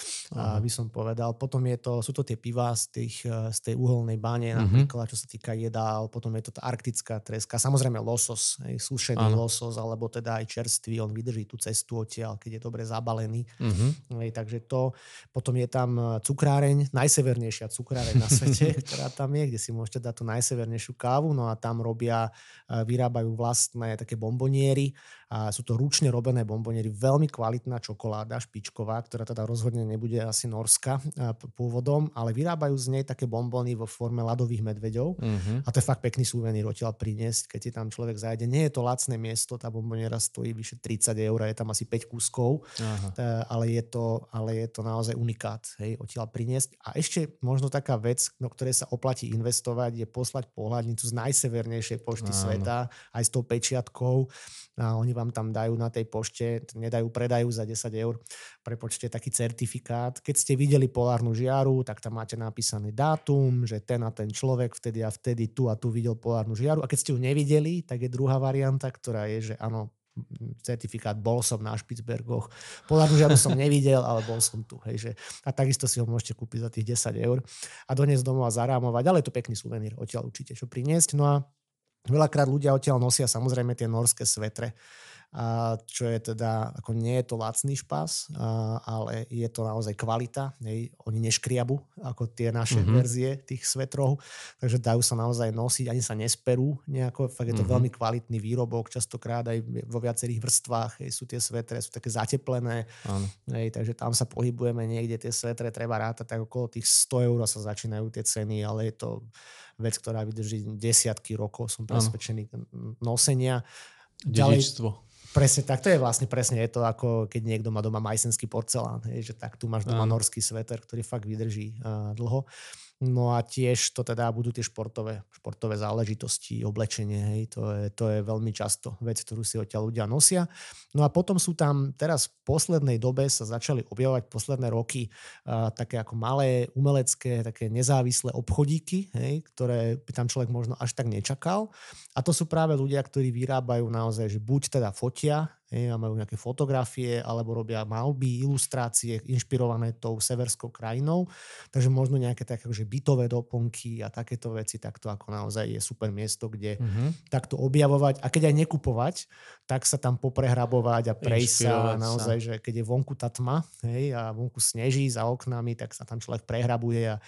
by som povedal. Potom je to, sú to tie piva z, tých, z tej uholnej báne, mm-hmm. napríklad, čo sa týka jedál, potom je to tá arktická treska, samozrejme losos, hej, sušený Aha. losos, alebo teda aj čerstvý, on vydrží tú cestu odtiaľ, keď je dobre zabalený. Mm-hmm. Hej, takže to, potom je tam e, cukráreň, najsevernejšia cukráreň na svete, ktorá tam je, kde si môžete dať tú najsevernejšiu kávu kávu, no a tam robia, e, vyrábajú vlastné také bomboniery a sú to ručne robené bomboniery, veľmi kvalitná čokoláda, špičková, ktorá teda rozhodne nebude asi norská e, pôvodom, ale vyrábajú z nej také bombony vo forme ľadových medveďov uh-huh. a to je fakt pekný súvenír odtiaľ priniesť, keď ti tam človek zajde. Nie je to lacné miesto, tá bomboniera stojí vyše 30 eur, je tam asi 5 kúskov, uh-huh. ale, je to, ale je to naozaj unikát, hej, odtiaľ priniesť. A ešte možno taká vec, do ktorej sa oplatí investovať, je poslať pohľadnicu z najsevernejšej pošty Áno. sveta, aj s tou pečiatkou. A oni vám tam dajú na tej pošte, nedajú, predajú za 10 eur, prepočte taký certifikát. Keď ste videli polárnu žiaru, tak tam máte napísaný dátum, že ten a ten človek vtedy a vtedy tu a tu videl polárnu žiaru. A keď ste ju nevideli, tak je druhá varianta, ktorá je, že áno, certifikát, bol som na Špicbergoch. Polárnu žiaru som nevidel, ale bol som tu. Hej, že, a takisto si ho môžete kúpiť za tých 10 eur a doniesť domov a zarámovať, ale je to pekný suvenír, odtiaľ určite čo priniesť. No a veľakrát ľudia odtiaľ nosia samozrejme tie norské svetre a čo je teda, ako nie je to lacný špás, a, ale je to naozaj kvalita. Hej. Oni neškriabu ako tie naše mm-hmm. verzie tých svetrov, takže dajú sa naozaj nosiť, ani sa nesperú nejako. Fakt je to mm-hmm. veľmi kvalitný výrobok, častokrát aj vo viacerých vrstvách hej, sú tie svetre, sú také zateplené. Hej, takže tam sa pohybujeme niekde, tie svetre treba rátať, tak okolo tých 100 eur sa začínajú tie ceny, ale je to vec, ktorá vydrží desiatky rokov, som presvedčený, nosenia. Dedičstvo. Presne tak, to je vlastne presne je to ako keď niekto má doma majsenský porcelán, hej, že tak tu máš doma norský sveter, ktorý fakt vydrží uh, dlho. No a tiež to teda budú tie športové, športové záležitosti, oblečenie, hej, to je, to je veľmi často vec, ktorú si odtiaľ ľudia nosia. No a potom sú tam, teraz v poslednej dobe sa začali objavovať posledné roky uh, také ako malé umelecké, také nezávislé obchodíky, hej, ktoré by tam človek možno až tak nečakal. A to sú práve ľudia, ktorí vyrábajú naozaj, že buď teda fotia, hej, a majú nejaké fotografie alebo robia malby, ilustrácie inšpirované tou severskou krajinou. Takže možno nejaké také že bytové doplnky a takéto veci, tak to ako naozaj je super miesto, kde mm-hmm. takto objavovať a keď aj nekupovať, tak sa tam poprehrabovať a prejsť sa naozaj, sa. že keď je vonku tá tma hej, a vonku sneží za oknami, tak sa tam človek prehrabuje a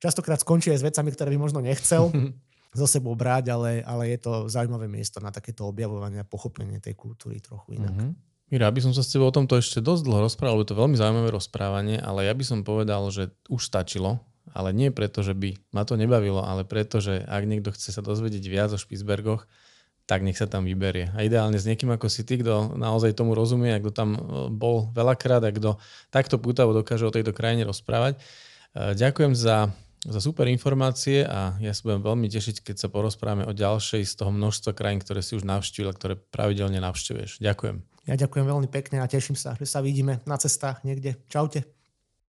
častokrát skončí aj s vecami, ktoré by možno nechcel. zo sebou brať, ale, ale je to zaujímavé miesto na takéto objavovanie a pochopenie tej kultúry trochu inak. Mm-hmm. Mira, aby som sa s tebou o tomto ešte dosť dlho rozprával, lebo to veľmi zaujímavé rozprávanie, ale ja by som povedal, že už stačilo, ale nie preto, že by ma to nebavilo, ale preto, že ak niekto chce sa dozvedieť viac o Špicbergoch, tak nech sa tam vyberie. A ideálne s niekým ako si ty, kto naozaj tomu rozumie, kto tam e, bol veľakrát a kto takto pútavo dokáže o tejto krajine rozprávať. E, ďakujem za za super informácie a ja sa budem veľmi tešiť, keď sa porozprávame o ďalšej z toho množstva krajín, ktoré si už navštívil a ktoré pravidelne navštevuješ. Ďakujem. Ja ďakujem veľmi pekne a teším sa, že sa vidíme na cestách niekde. Čaute.